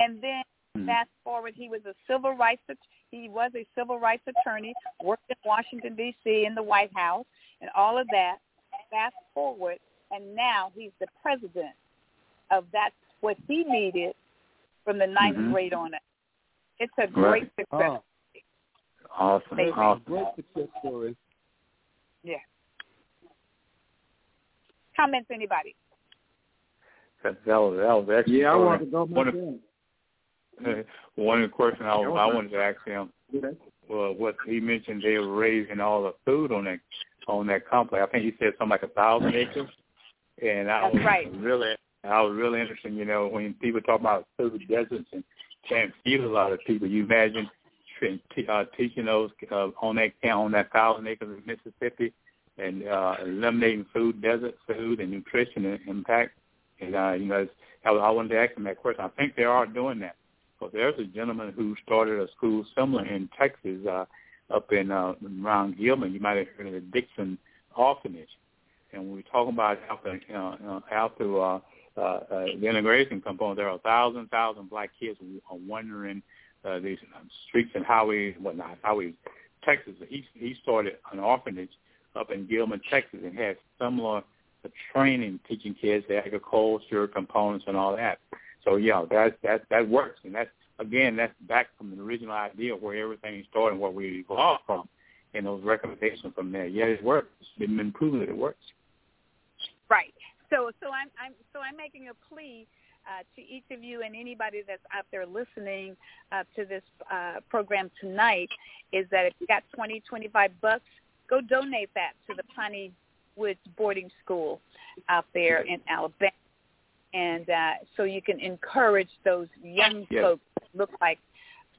and then fast forward, he was a civil rights he was a civil rights attorney, worked in Washington D.C. in the White House, and all of that. Fast forward, and now he's the president of that's what he needed from the ninth Mhm. grade on it. It's a great Right. success. Oh, Awesome. Amazing. Awesome. great success story. Yeah. Comments, anybody? That, that was that was excellent. Yeah, I want to go One of- myself. <laughs> One of the questions I, I wanted to ask him Okay. well, uh, what he mentioned they were raising all the food on that on that complex. I think he said something like a thousand acres, and I That's was right. really I was really interested. You know, when people talk about food deserts and can't feed a lot of people, you imagine tra- t- uh, teaching those uh, on that on that thousand acres of Mississippi and uh, eliminating food desert food and nutrition and impact. And uh, you know, I, wanted to ask him that question. I think they are doing that. But there's a gentleman who started a school similar in Texas, uh, up in uh, around Gilmer. You might have heard of the Dickson Orphanage. And when we talk about after uh, uh, after uh, uh, uh, the integration component, there are a thousand thousand black kids who are wandering uh, these um, streets and highways, whatnot, highways, Texas. He he started an orphanage up in Gilmer, Texas, and had similar training teaching kids the agriculture components and all that. So yeah, that that that works, and that's again that's back from the original idea where everything started, and where we evolved from, and those recommendations from there. Yeah, it works. It's been proven that it works. Right. So so I'm I'm so I'm making a plea uh, to each of you and anybody that's out there listening uh, to this uh, program tonight is that if you got twenty twenty five bucks, go donate that to the Piney Woods boarding school out there in Alabama, and uh, so you can encourage those young Yes. folks. Look like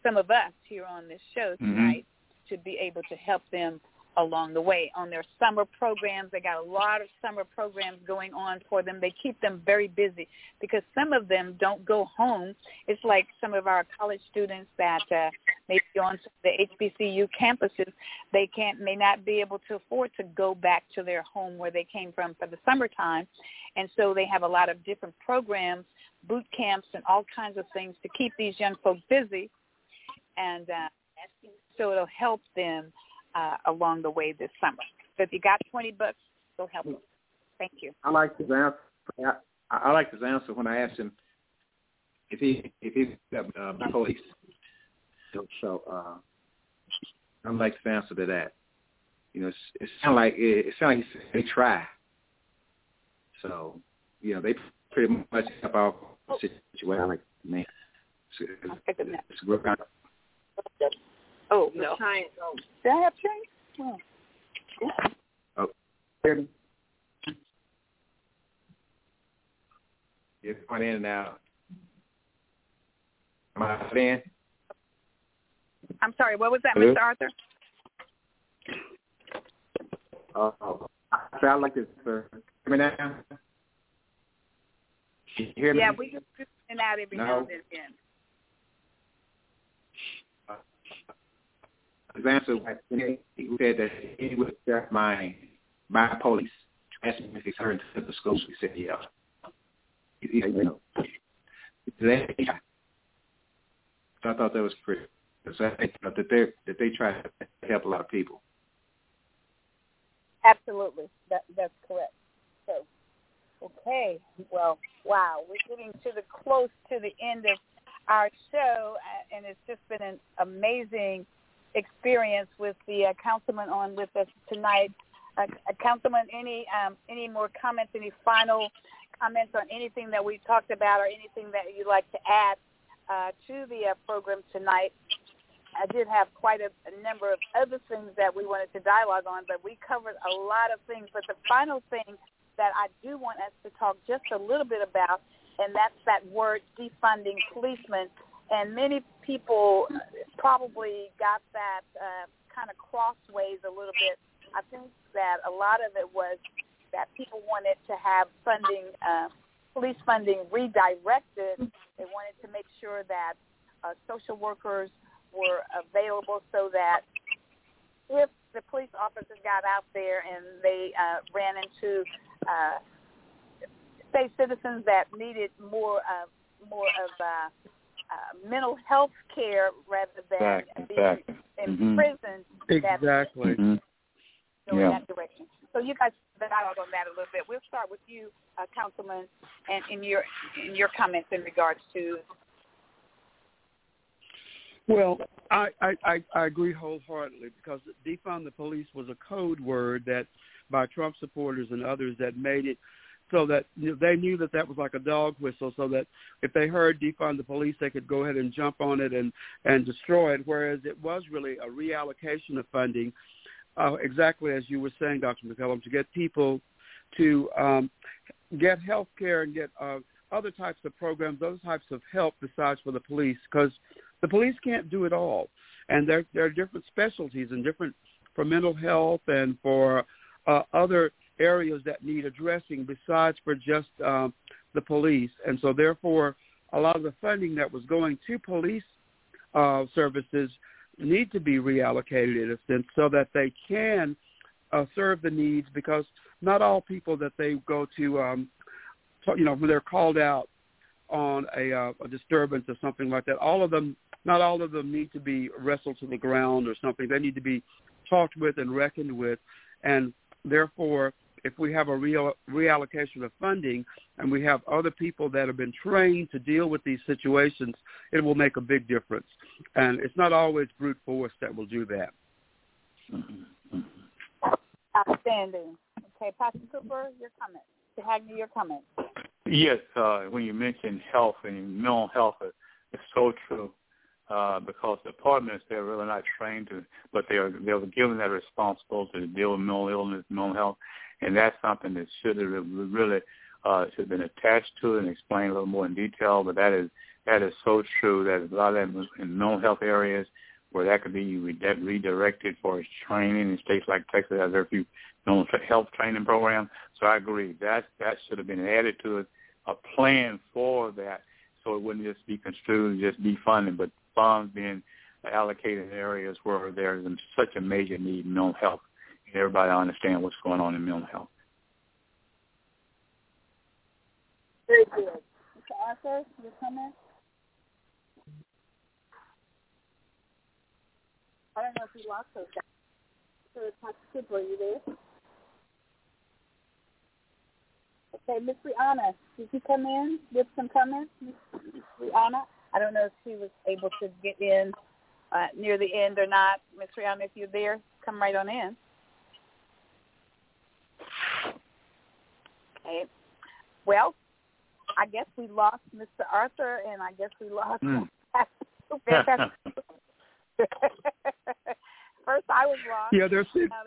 some of us here on this show Mhm. tonight to be able to help them along the way on their summer programs. They got a lot of summer programs going on for them. They keep them very busy because some of them don't go home. It's like some of our college students that uh, maybe on the HBCU campuses, they can't may not be able to afford to go back to their home where they came from for the summertime, and so they have a lot of different programs, boot camps, and all kinds of things to keep these young folks busy, and uh, so it'll help them uh, along the way this summer. So if you got 20 bucks, go help them. Thank you. I like his answer. I, I like his answer when I asked him if he if he's uh, police. So, so uh, I like his answer to that. You know, it's, it sounds like it, it sounds like they try. So you know, they pretty much help out the situation. I like man. It's, I'll take a nap. it's a great Oh, no. Did I have change? Oh. Hear me? It's going in and out. Am I in? I'm sorry, what was that, Hello? Mr. Arthur? Uh, I sound like this, sir. Hear me now? You hear me? Yeah, we just just in and out every No. now and then. His answer was he said that he was there my by police. Asked me if he's heard to the school. He said, yeah. He, he, you so I thought that was pretty. So I think that they that they try to help a lot of people. Absolutely. That that's correct. So okay. Well, wow. We're getting to the close to the end of our show uh, and it's just been an amazing experience with the uh, councilman on with us tonight. Uh, uh, councilman, any um, any more comments? Any final comments on anything that we talked about, or anything that you'd like to add uh, to the uh, program tonight? I did have quite a, a number of other things that we wanted to dialogue on, but we covered a lot of things. But the final thing that I do want us to talk just a little bit about, and that's that word defunding policemen. And many people probably got that uh, kind of crossways a little bit. I think that a lot of it was that people wanted to have funding, uh, police funding redirected. They wanted to make sure that uh, social workers were available so that if the police officers got out there and they uh, ran into, uh, say, citizens that needed more uh, more of uh, uh, mental health care rather than Exactly, being exactly. in Mhm. prison, that Exactly. Mhm. go Yeah. in that direction. So you guys dialogue on that a little bit. We'll start with you, uh, Councilman, and in your in your comments in regards to. Well, I, I, I agree wholeheartedly because defund the police was a code word that by Trump supporters and others that made it so that you know, they knew that that was like a dog whistle so that if they heard defund the police they could go ahead and jump on it and and destroy it whereas it was really a reallocation of funding uh, exactly as you were saying Dr. McKellar to get people to um, get health care and get uh, other types of programs, those types of help besides for the police because the police can't do it all. And there, there are different specialties and different for mental health and for uh, other areas that need addressing besides for just um, the police. And so therefore, a lot of the funding that was going to police uh, services need to be reallocated in a sense so that they can uh, serve the needs because not all people that they go to, um, you know, when they're called out on a, uh, a disturbance or something like that, all of them, not all of them need to be wrestled to the ground or something. They need to be talked with and reckoned with. And therefore, if we have a real reallocation of funding and we have other people that have been trained to deal with these situations, it will make a big difference. And it's not always brute force that will do that. Outstanding. Okay, Pastor Cooper, your comment. To Hagney, your comment. Yes, uh, when you mentioned health and mental health, it's so true uh, because the departments they're really not trained to, but they are they were given that responsibility to deal with mental illness, mental health, and that's something that should have really uh, should have been attached to it and explained a little more in detail. But that is that is so true that a lot of that in mental health areas where that could be redirected for its training in states like Texas has very few mental health training programs. So I agree that that should have been added to it, a plan for that, so it wouldn't just be construed just defunding, but funds being allocated in areas where there's such a major need in mental health everybody understand what's going on in mental health. Very good. Mr. Arthur, your comment? I don't know if you lost those guys. So, Pastor Cooper, are you there? Okay, Miss Rihanna, did you come in with some comments? Miss Rihanna? I don't know if she was able to get in uh, near the end or not. Miss Rihanna, if you're there, come right on in. Okay. Well, I guess we lost Mr. Arthur, and I guess we lost. Mm. <laughs> First, I was lost. Yeah, their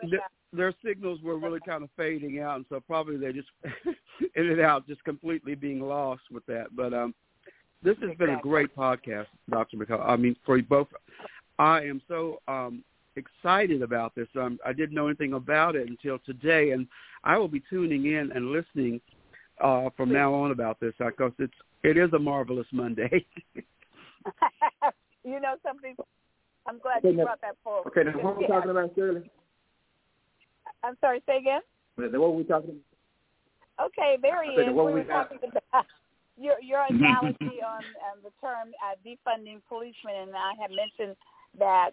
their, their signals were really kind of fading out, and so probably they just <laughs> ended out just completely being lost with that. But um, this has exactly. been a great podcast, Dr. McCall. I mean, for you both, I am so um, excited about this. Um, I didn't know anything about it until today, and I will be tuning in and listening uh, from now on about this because it's it is a marvelous Monday. <laughs> <laughs> you know something? I'm glad you brought that forward. Okay, now what are we talking about, Shirley? I'm sorry, say again. What are we talking about? Okay, there he is. We were talking about <laughs> your your analogy on, on the term uh, defunding policemen, and I had mentioned that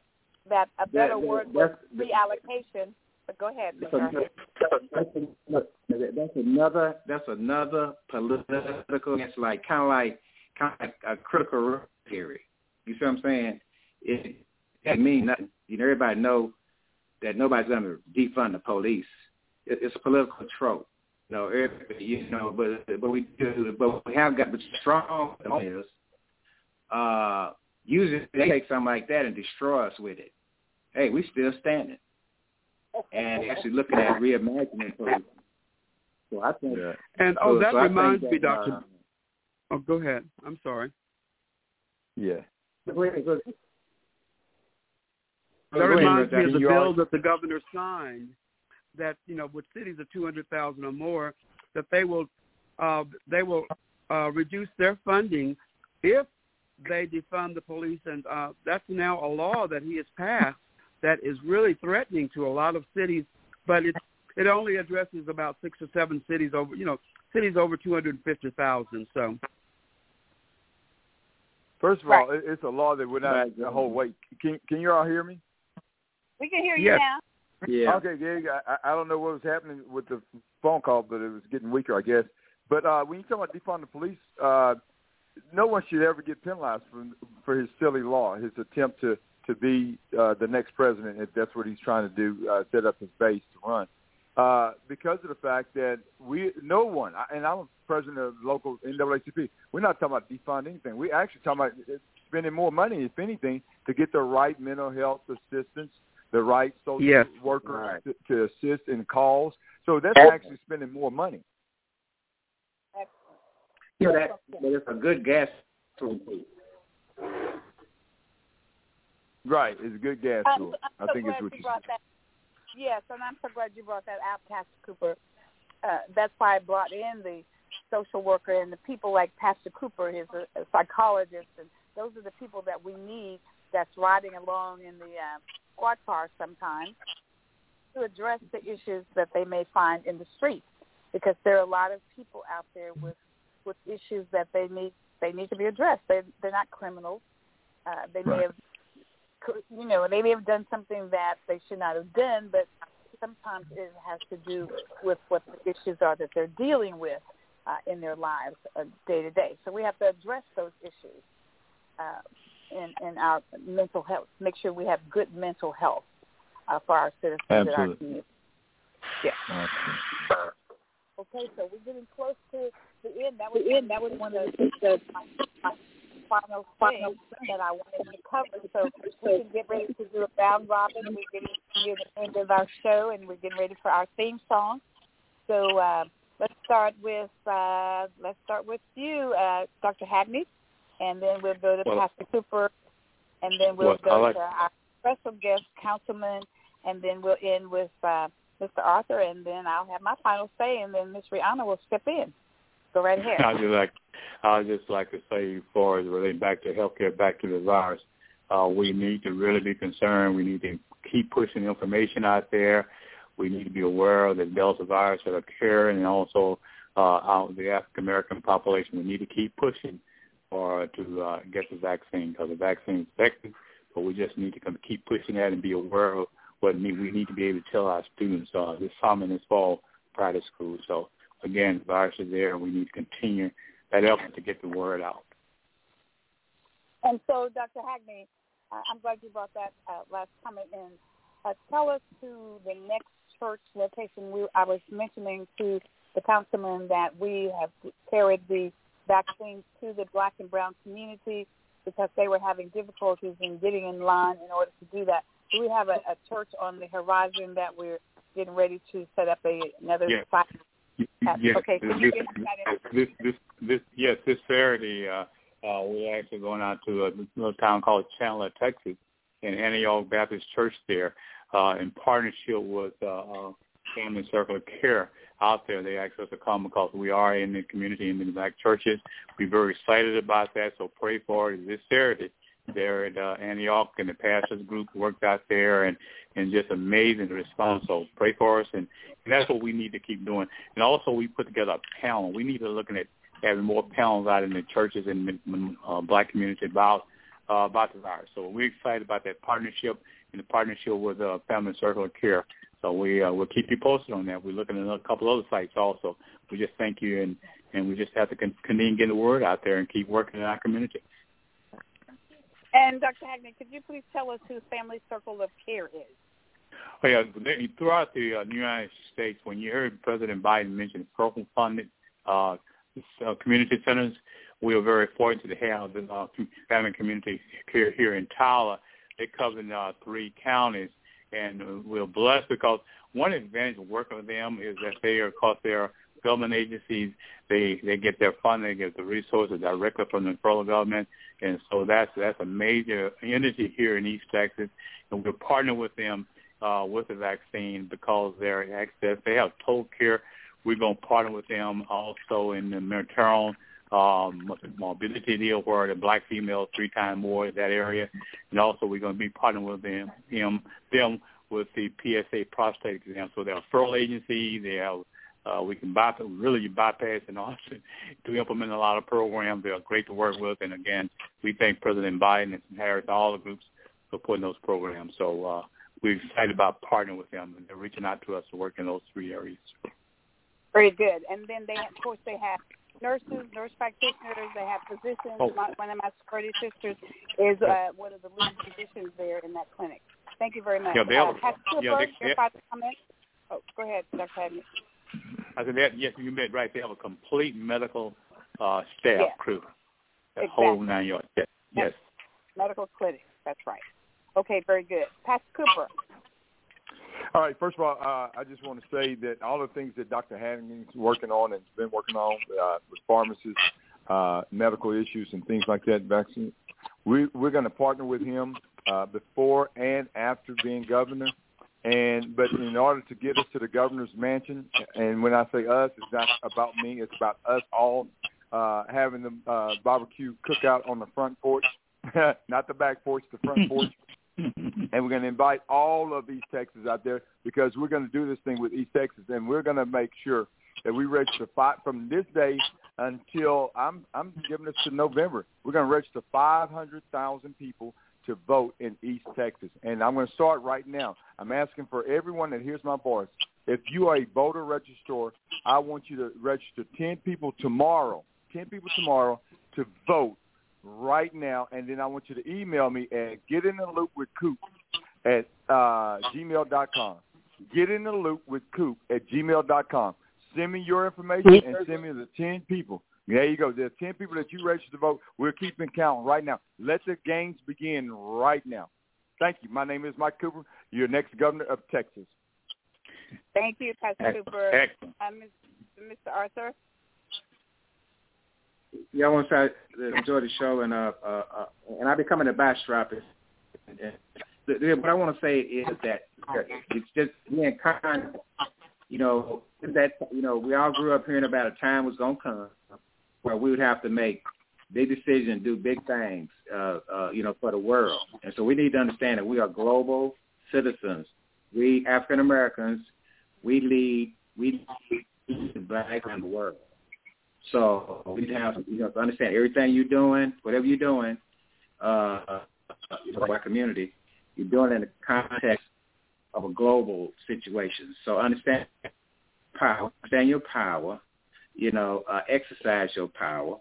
that a better that, word was reallocation. But go ahead, that's another, that's another that's another political. It's like kind of like kind of like a critical theory. You see what I'm saying? It doesn't mean nothing. You know, everybody know that nobody's going to defund the police. It, it's a political trope. You know, everybody, you know, but but we do, but we have got the strong is uh usually they take something like that and destroy us with it hey, we still standing. And actually looking at reimagining police. So I think. Yeah. And oh, so, that so reminds me, Doctor. Uh, oh, go ahead. I'm sorry. Yeah. That reminds me of the bill that the governor signed. That you know, with cities of 200,000 or more, that they will uh, they will uh, reduce their funding if they defund the police, and uh, that's now a law that he has passed that is really threatening to a lot of cities, but it it only addresses about six or seven cities over, you know, cities over 250,000. So. First of all, it's a law that would not hold weight. Can can you all hear me? We can hear yes. you now. Yeah. Okay, Gig. I, I don't know what was happening with the phone call, but it was getting weaker, I guess. But uh, when you talk about defund the police, uh, no one should ever get penalized for for his silly law, his attempt to to be uh, the next president, if that's what he's trying to do, uh, set up his base to run. Uh, because of the fact that we, no one, and I'm president of local NAACP, we're not talking about defund anything. We're actually talking about spending more money, if anything, to get the right mental health assistance, the right social yes. worker Right. to, to assist in calls. So that's actually spending more money. You know that, but it's a good gas. tool. Right, it's a good gas I'm, tool. I'm I so think it's what you you brought that. Yes, and I'm so glad you brought that out, Pastor Cooper. Uh, that's why I brought in the social worker and the people like Pastor Cooper, who's a, a psychologist, and those are the people that we need that's riding along in the uh, squad car sometimes to address the issues that they may find in the streets, because there are a lot of people out there with with issues that they need they need to be addressed. They they're not criminals. Uh, they may have you know, they may have done something that they should not have done, but sometimes it has to do with what the issues are that they're dealing with uh, in their lives uh, day to day. So we have to address those issues uh, in, in our mental health, make sure we have good mental health uh, for our citizens in our community. Yeah. Okay, so we're getting close to the end. That was end. That was one of the, the my, my final things that I wanted to cover. So we can get ready to do a round robin. We're getting near the end of our show, and we're getting ready for our theme song. So uh, let's start with uh, let's start with you, uh, Dr. Hagney, and then we'll go to Well- Pastor Cooper, and then we'll Well, go like- to our special guest, Councilman, and then we'll end with uh, Mr. Arthur, and then I'll have my final say, and then Ms. Rihanna will step in. Go right ahead. I just like I just like to say, as far as relating back to healthcare, back to the virus, uh, we need to really be concerned. We need to keep pushing information out there. We need to be aware of the Delta virus that occurring, and also uh, out the African American population. We need to keep pushing for to uh, get the vaccine because the vaccine is effective. But we just need to keep pushing that and be aware of what we need to be able to tell our students uh, this summer and this fall prior to school. So again, the virus is there, and we need to continue that effort to get the word out. And so, Dr. Hagney, I'm glad you brought that uh, last comment in. Uh, tell us to the next church location. We, I was mentioning to the councilman that we have carried the vaccines to the black and brown community because they were having difficulties in getting in line in order to do that. Do we have a, a church on the horizon that we're getting ready to set up a, another Yes. Yes, okay, this, can you this, us this, this, this, yes, this Saturday, uh, uh, we're actually going out to a little town called Chandler, Texas, in Antioch Baptist Church there, uh, in partnership with uh, uh, Family Circle of Care out there. They asked us to come because we are in the community in the black churches. We're very excited about that, so pray for it this Saturday there at uh, Antioch, and the pastors group worked out there, and and just amazing response. So pray for us, and, and that's what we need to keep doing. And also, we put together a panel. We need to looking at having more panels out in the churches and uh, black community about uh, about the virus. So we're excited about that partnership and the partnership with uh, Family Circle of Care. So we uh, we'll keep you posted on that. We're looking at a couple other sites also. We just thank you, and and we just have to continue getting the word out there and keep working in our community. And Dr. Hagney, could you please tell us who Family Circle of Care is? Oh, yeah, throughout the uh, United States, when you heard President Biden mention program-funded uh, uh, community centers, we are very fortunate to have the uh, family community care here in Tyler. They cover uh, three counties, and we're blessed because one advantage of working with them is that they are, of course, they're government agencies. They they get their funding, they get the resources directly from the federal government, and so that's that's a major entity here in East Texas, and we're partnering with them uh, with the vaccine because they're access. They have total care. We're going to partner with them also in the maternal um, mobility deal where the black females three times more in that area, and also we're going to be partnering with them them them with the PSA prostate exam. So they're a federal agency. They have uh, we can bypass, really bypass and also <laughs> to implement a lot of programs. They are great to work with, and again, we thank President Biden and Harris, all the groups for putting those programs. So uh, we're excited about partnering with them, and they're reaching out to us to work in those three areas. Very good. And then they, of course, they have nurses, nurse practitioners. They have physicians. Oh. My, one of my sorority sisters is uh, one of the lead physicians there in that clinic. Thank you very much. Yeah, they have- uh, Pastor yeah, they- your final comment? Oh, go ahead, Dr. Hadney. I said, that, yes, you meant right. They have a complete medical uh, staff Yeah. crew. That Exactly. whole nine yards. Yes. yes. Medical clinic. That's right. Okay, very good. Pastor Cooper. All right. First of all, uh, I just want to say that all the things that Dr. Hanning's working on and has been working on uh, with pharmacists, uh, medical issues, and things like that, vaccine, we, we're going to partner with him uh, before and after being governor. And but in order to get us to the governor's mansion, and when I say us, it's not about me. It's about us all uh, having the uh, barbecue cookout on the front porch, <laughs> not the back porch, the front porch <laughs> and we're going to invite all of East Texas out there because we're going to do this thing with East Texas, and we're going to make sure that we register five from this day until I'm I'm giving this to November. We're going to register 500,000 people to vote in East Texas, and I'm going to start right now. I'm asking for everyone that hears my voice. If you are a voter registrar, I want you to register 10 people tomorrow. 10 people tomorrow to vote right now, and then I want you to email me at get in the loop with Coop at uh, gmail.com. Get in the loop with Coop at gmail.com. Send me your information and send me the 10 people. There you go. There's 10 people that you registered to vote. We're keeping count right now. Let the games begin right now. Thank you. My name is Mike Cooper, your next governor of Texas. Thank you, Pastor Excellent. Cooper. Excellent. Uh, Ms- Mr. Arthur. Yeah, I want to say I enjoy the show, and uh, uh, uh and I'll be coming to Bastrop. And, and the, the, what I want to say is that it's just being kind. You know that you know we all grew up hearing about a time was gonna come where we would have to make big decisions, do big things, uh, uh, you know, for the world. And so we need to understand that we are global citizens. We African Americans, we lead, we lead the black and the world. So we have, you know, to understand everything you're doing, whatever you're doing, uh, know, our community, you're doing it in the context of a global situation. So understand power, understand your power, you know, uh, exercise your power,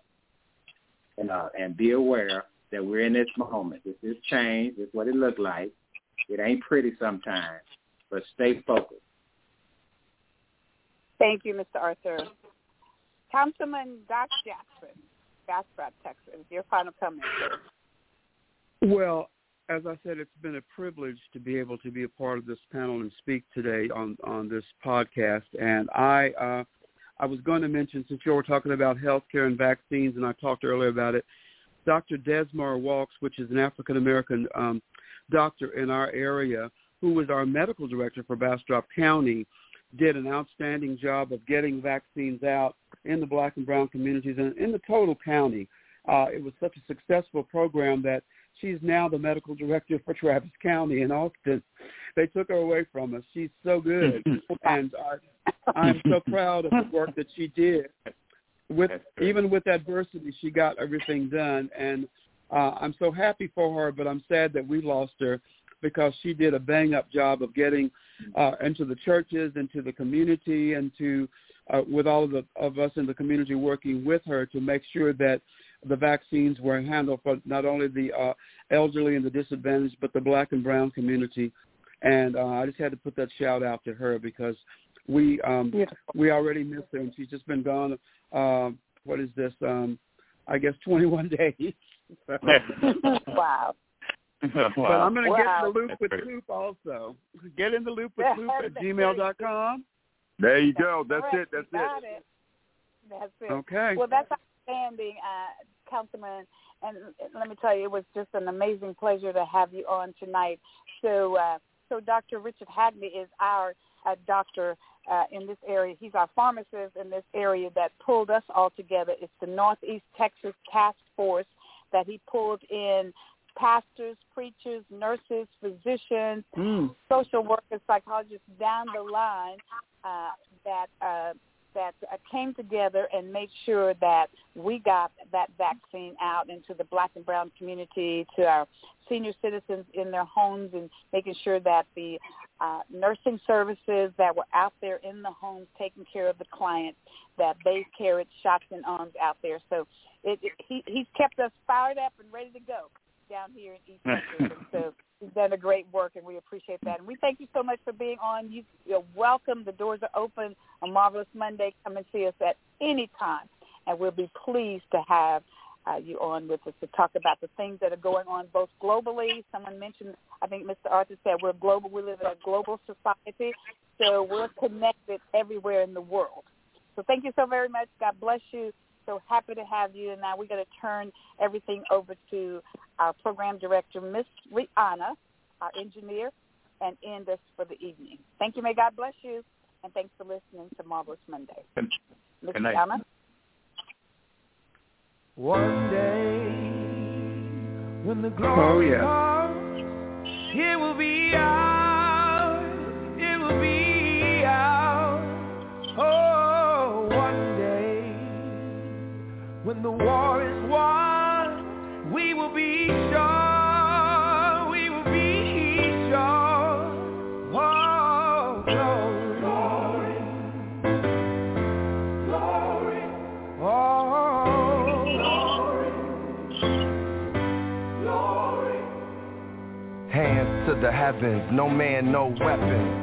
and uh, and be aware that we're in this moment. This is change. This is what it look like. It ain't pretty sometimes, but stay focused. Thank you, Mr. Arthur. Councilman Doc Jackson, Bastrop, Texas. Your final comment, sir. Well, as I said, it's been a privilege to be able to be a part of this panel and speak today on on this podcast. And I uh, I was going to mention since you were talking about healthcare and vaccines, and I talked earlier about it. Dr. Desmar Walkes, which is an African American um, doctor in our area, who was our medical director for Bastrop County, did an outstanding job of getting vaccines out in the black and brown communities and in the total county. Uh, it was such a successful program that she's now the medical director for Travis County in Austin. They took her away from us. She's so good, and uh, I'm so proud of the work that she did. With even with adversity, she got everything done, and uh, I'm so happy for her. But I'm sad that we lost her because she did a bang up job of getting uh, into the churches, into the community, and to uh, with all of the of us in the community working with her to make sure that the vaccines were handled for not only the uh, elderly and the disadvantaged, but the black and brown community. And uh, I just had to put that shout out to her because we um, we already missed her, and she's just been gone. Uh, what is this? Um, I guess 21 <laughs> days. <laughs> wow. <laughs> But I'm going to Wow. get in the loop with great. Coop also. Get in the loop with Coop at gmail.com. There you go. That's Correct. it. That's it. it. That's it. Okay. Well, that's outstanding, uh, Councilman. And let me tell you, it was just an amazing pleasure to have you on tonight. So, uh, so Dr. Richard Hagney is our uh, doctor uh, in this area. He's our pharmacist in this area that pulled us all together. It's the Northeast Texas Task Force that he pulled in pastors, preachers, nurses, physicians, Mm. social workers, psychologists down the line uh, that uh, that uh, came together and made sure that we got that vaccine out into the black and brown community, to our senior citizens in their homes, and making sure that the uh, nursing services that were out there in the homes taking care of the clients, that they carried shots and arms out there. So it, it, he, he's kept us fired up and ready to go down here in East <laughs> so he's done a great work, and we appreciate that. And we thank you so much for being on. You, you're welcome. The doors are open on Marvelous Monday. Come and see us at any time, and we'll be pleased to have uh, you on with us to talk about the things that are going on both globally. Someone mentioned, I think Mr. Arthur said, we're global. We live in a global society, so we're connected everywhere in the world. So thank you so very much. God bless you. So happy to have you. And now we're going to turn everything over to our program director, Miss Rihanna, our engineer, and end us for the evening. Thank you. May God bless you. And thanks for listening to Marvelous Monday. Miss Rihanna. One day when the glory Oh, yeah. comes, it will be ours. The war is won, we will be sure. We will be sure. Oh, glory, glory, glory. Oh, glory, Hands to the heavens, no man, no weapon.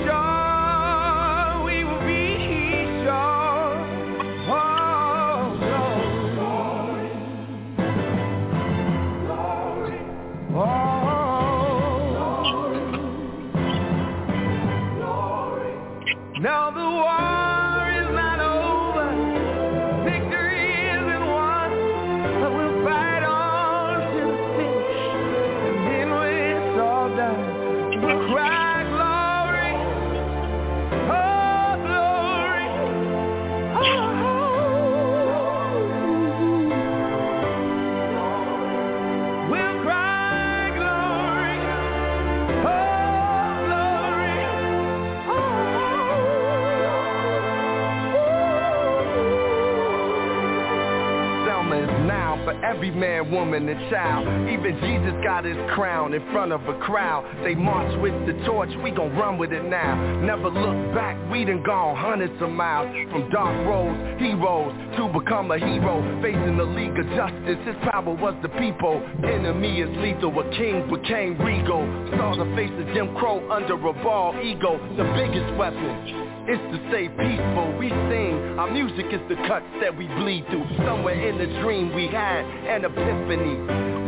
man, woman, and child. Even Jesus got his crown in front of a crowd. They march with the torch, we gon' run with it now. Never look back, we done gone hundreds of miles. From dark roads, heroes, to become a hero. Facing the League of Justice, his power was the people. Enemy is lethal, a king became regal. Saw the face of Jim Crow under a ball ego. The biggest weapon is to stay peaceful. We sing, our music is the cuts that we bleed through. Somewhere in the dream we had And an epiphany.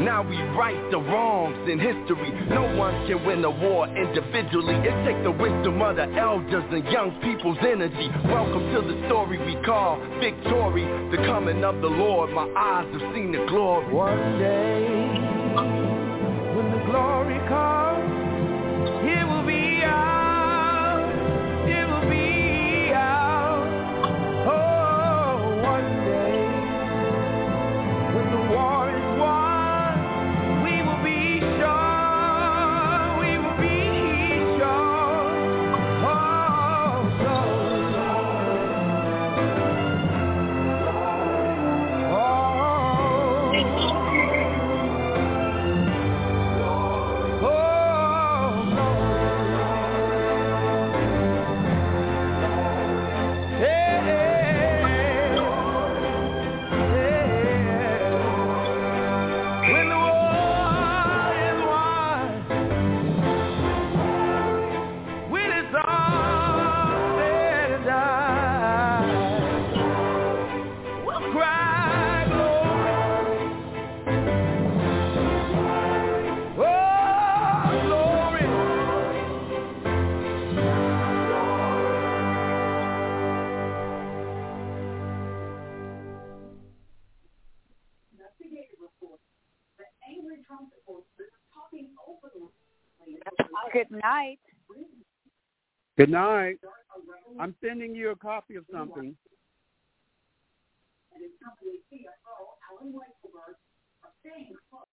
Now we right the wrongs in history. No one can win a war individually. It takes the wisdom of the elders and young people's energy. Welcome to the story we call victory. The coming of the Lord. My eyes have seen the glory. One day when the glory comes, night. Good night. I'm sending you a copy of something.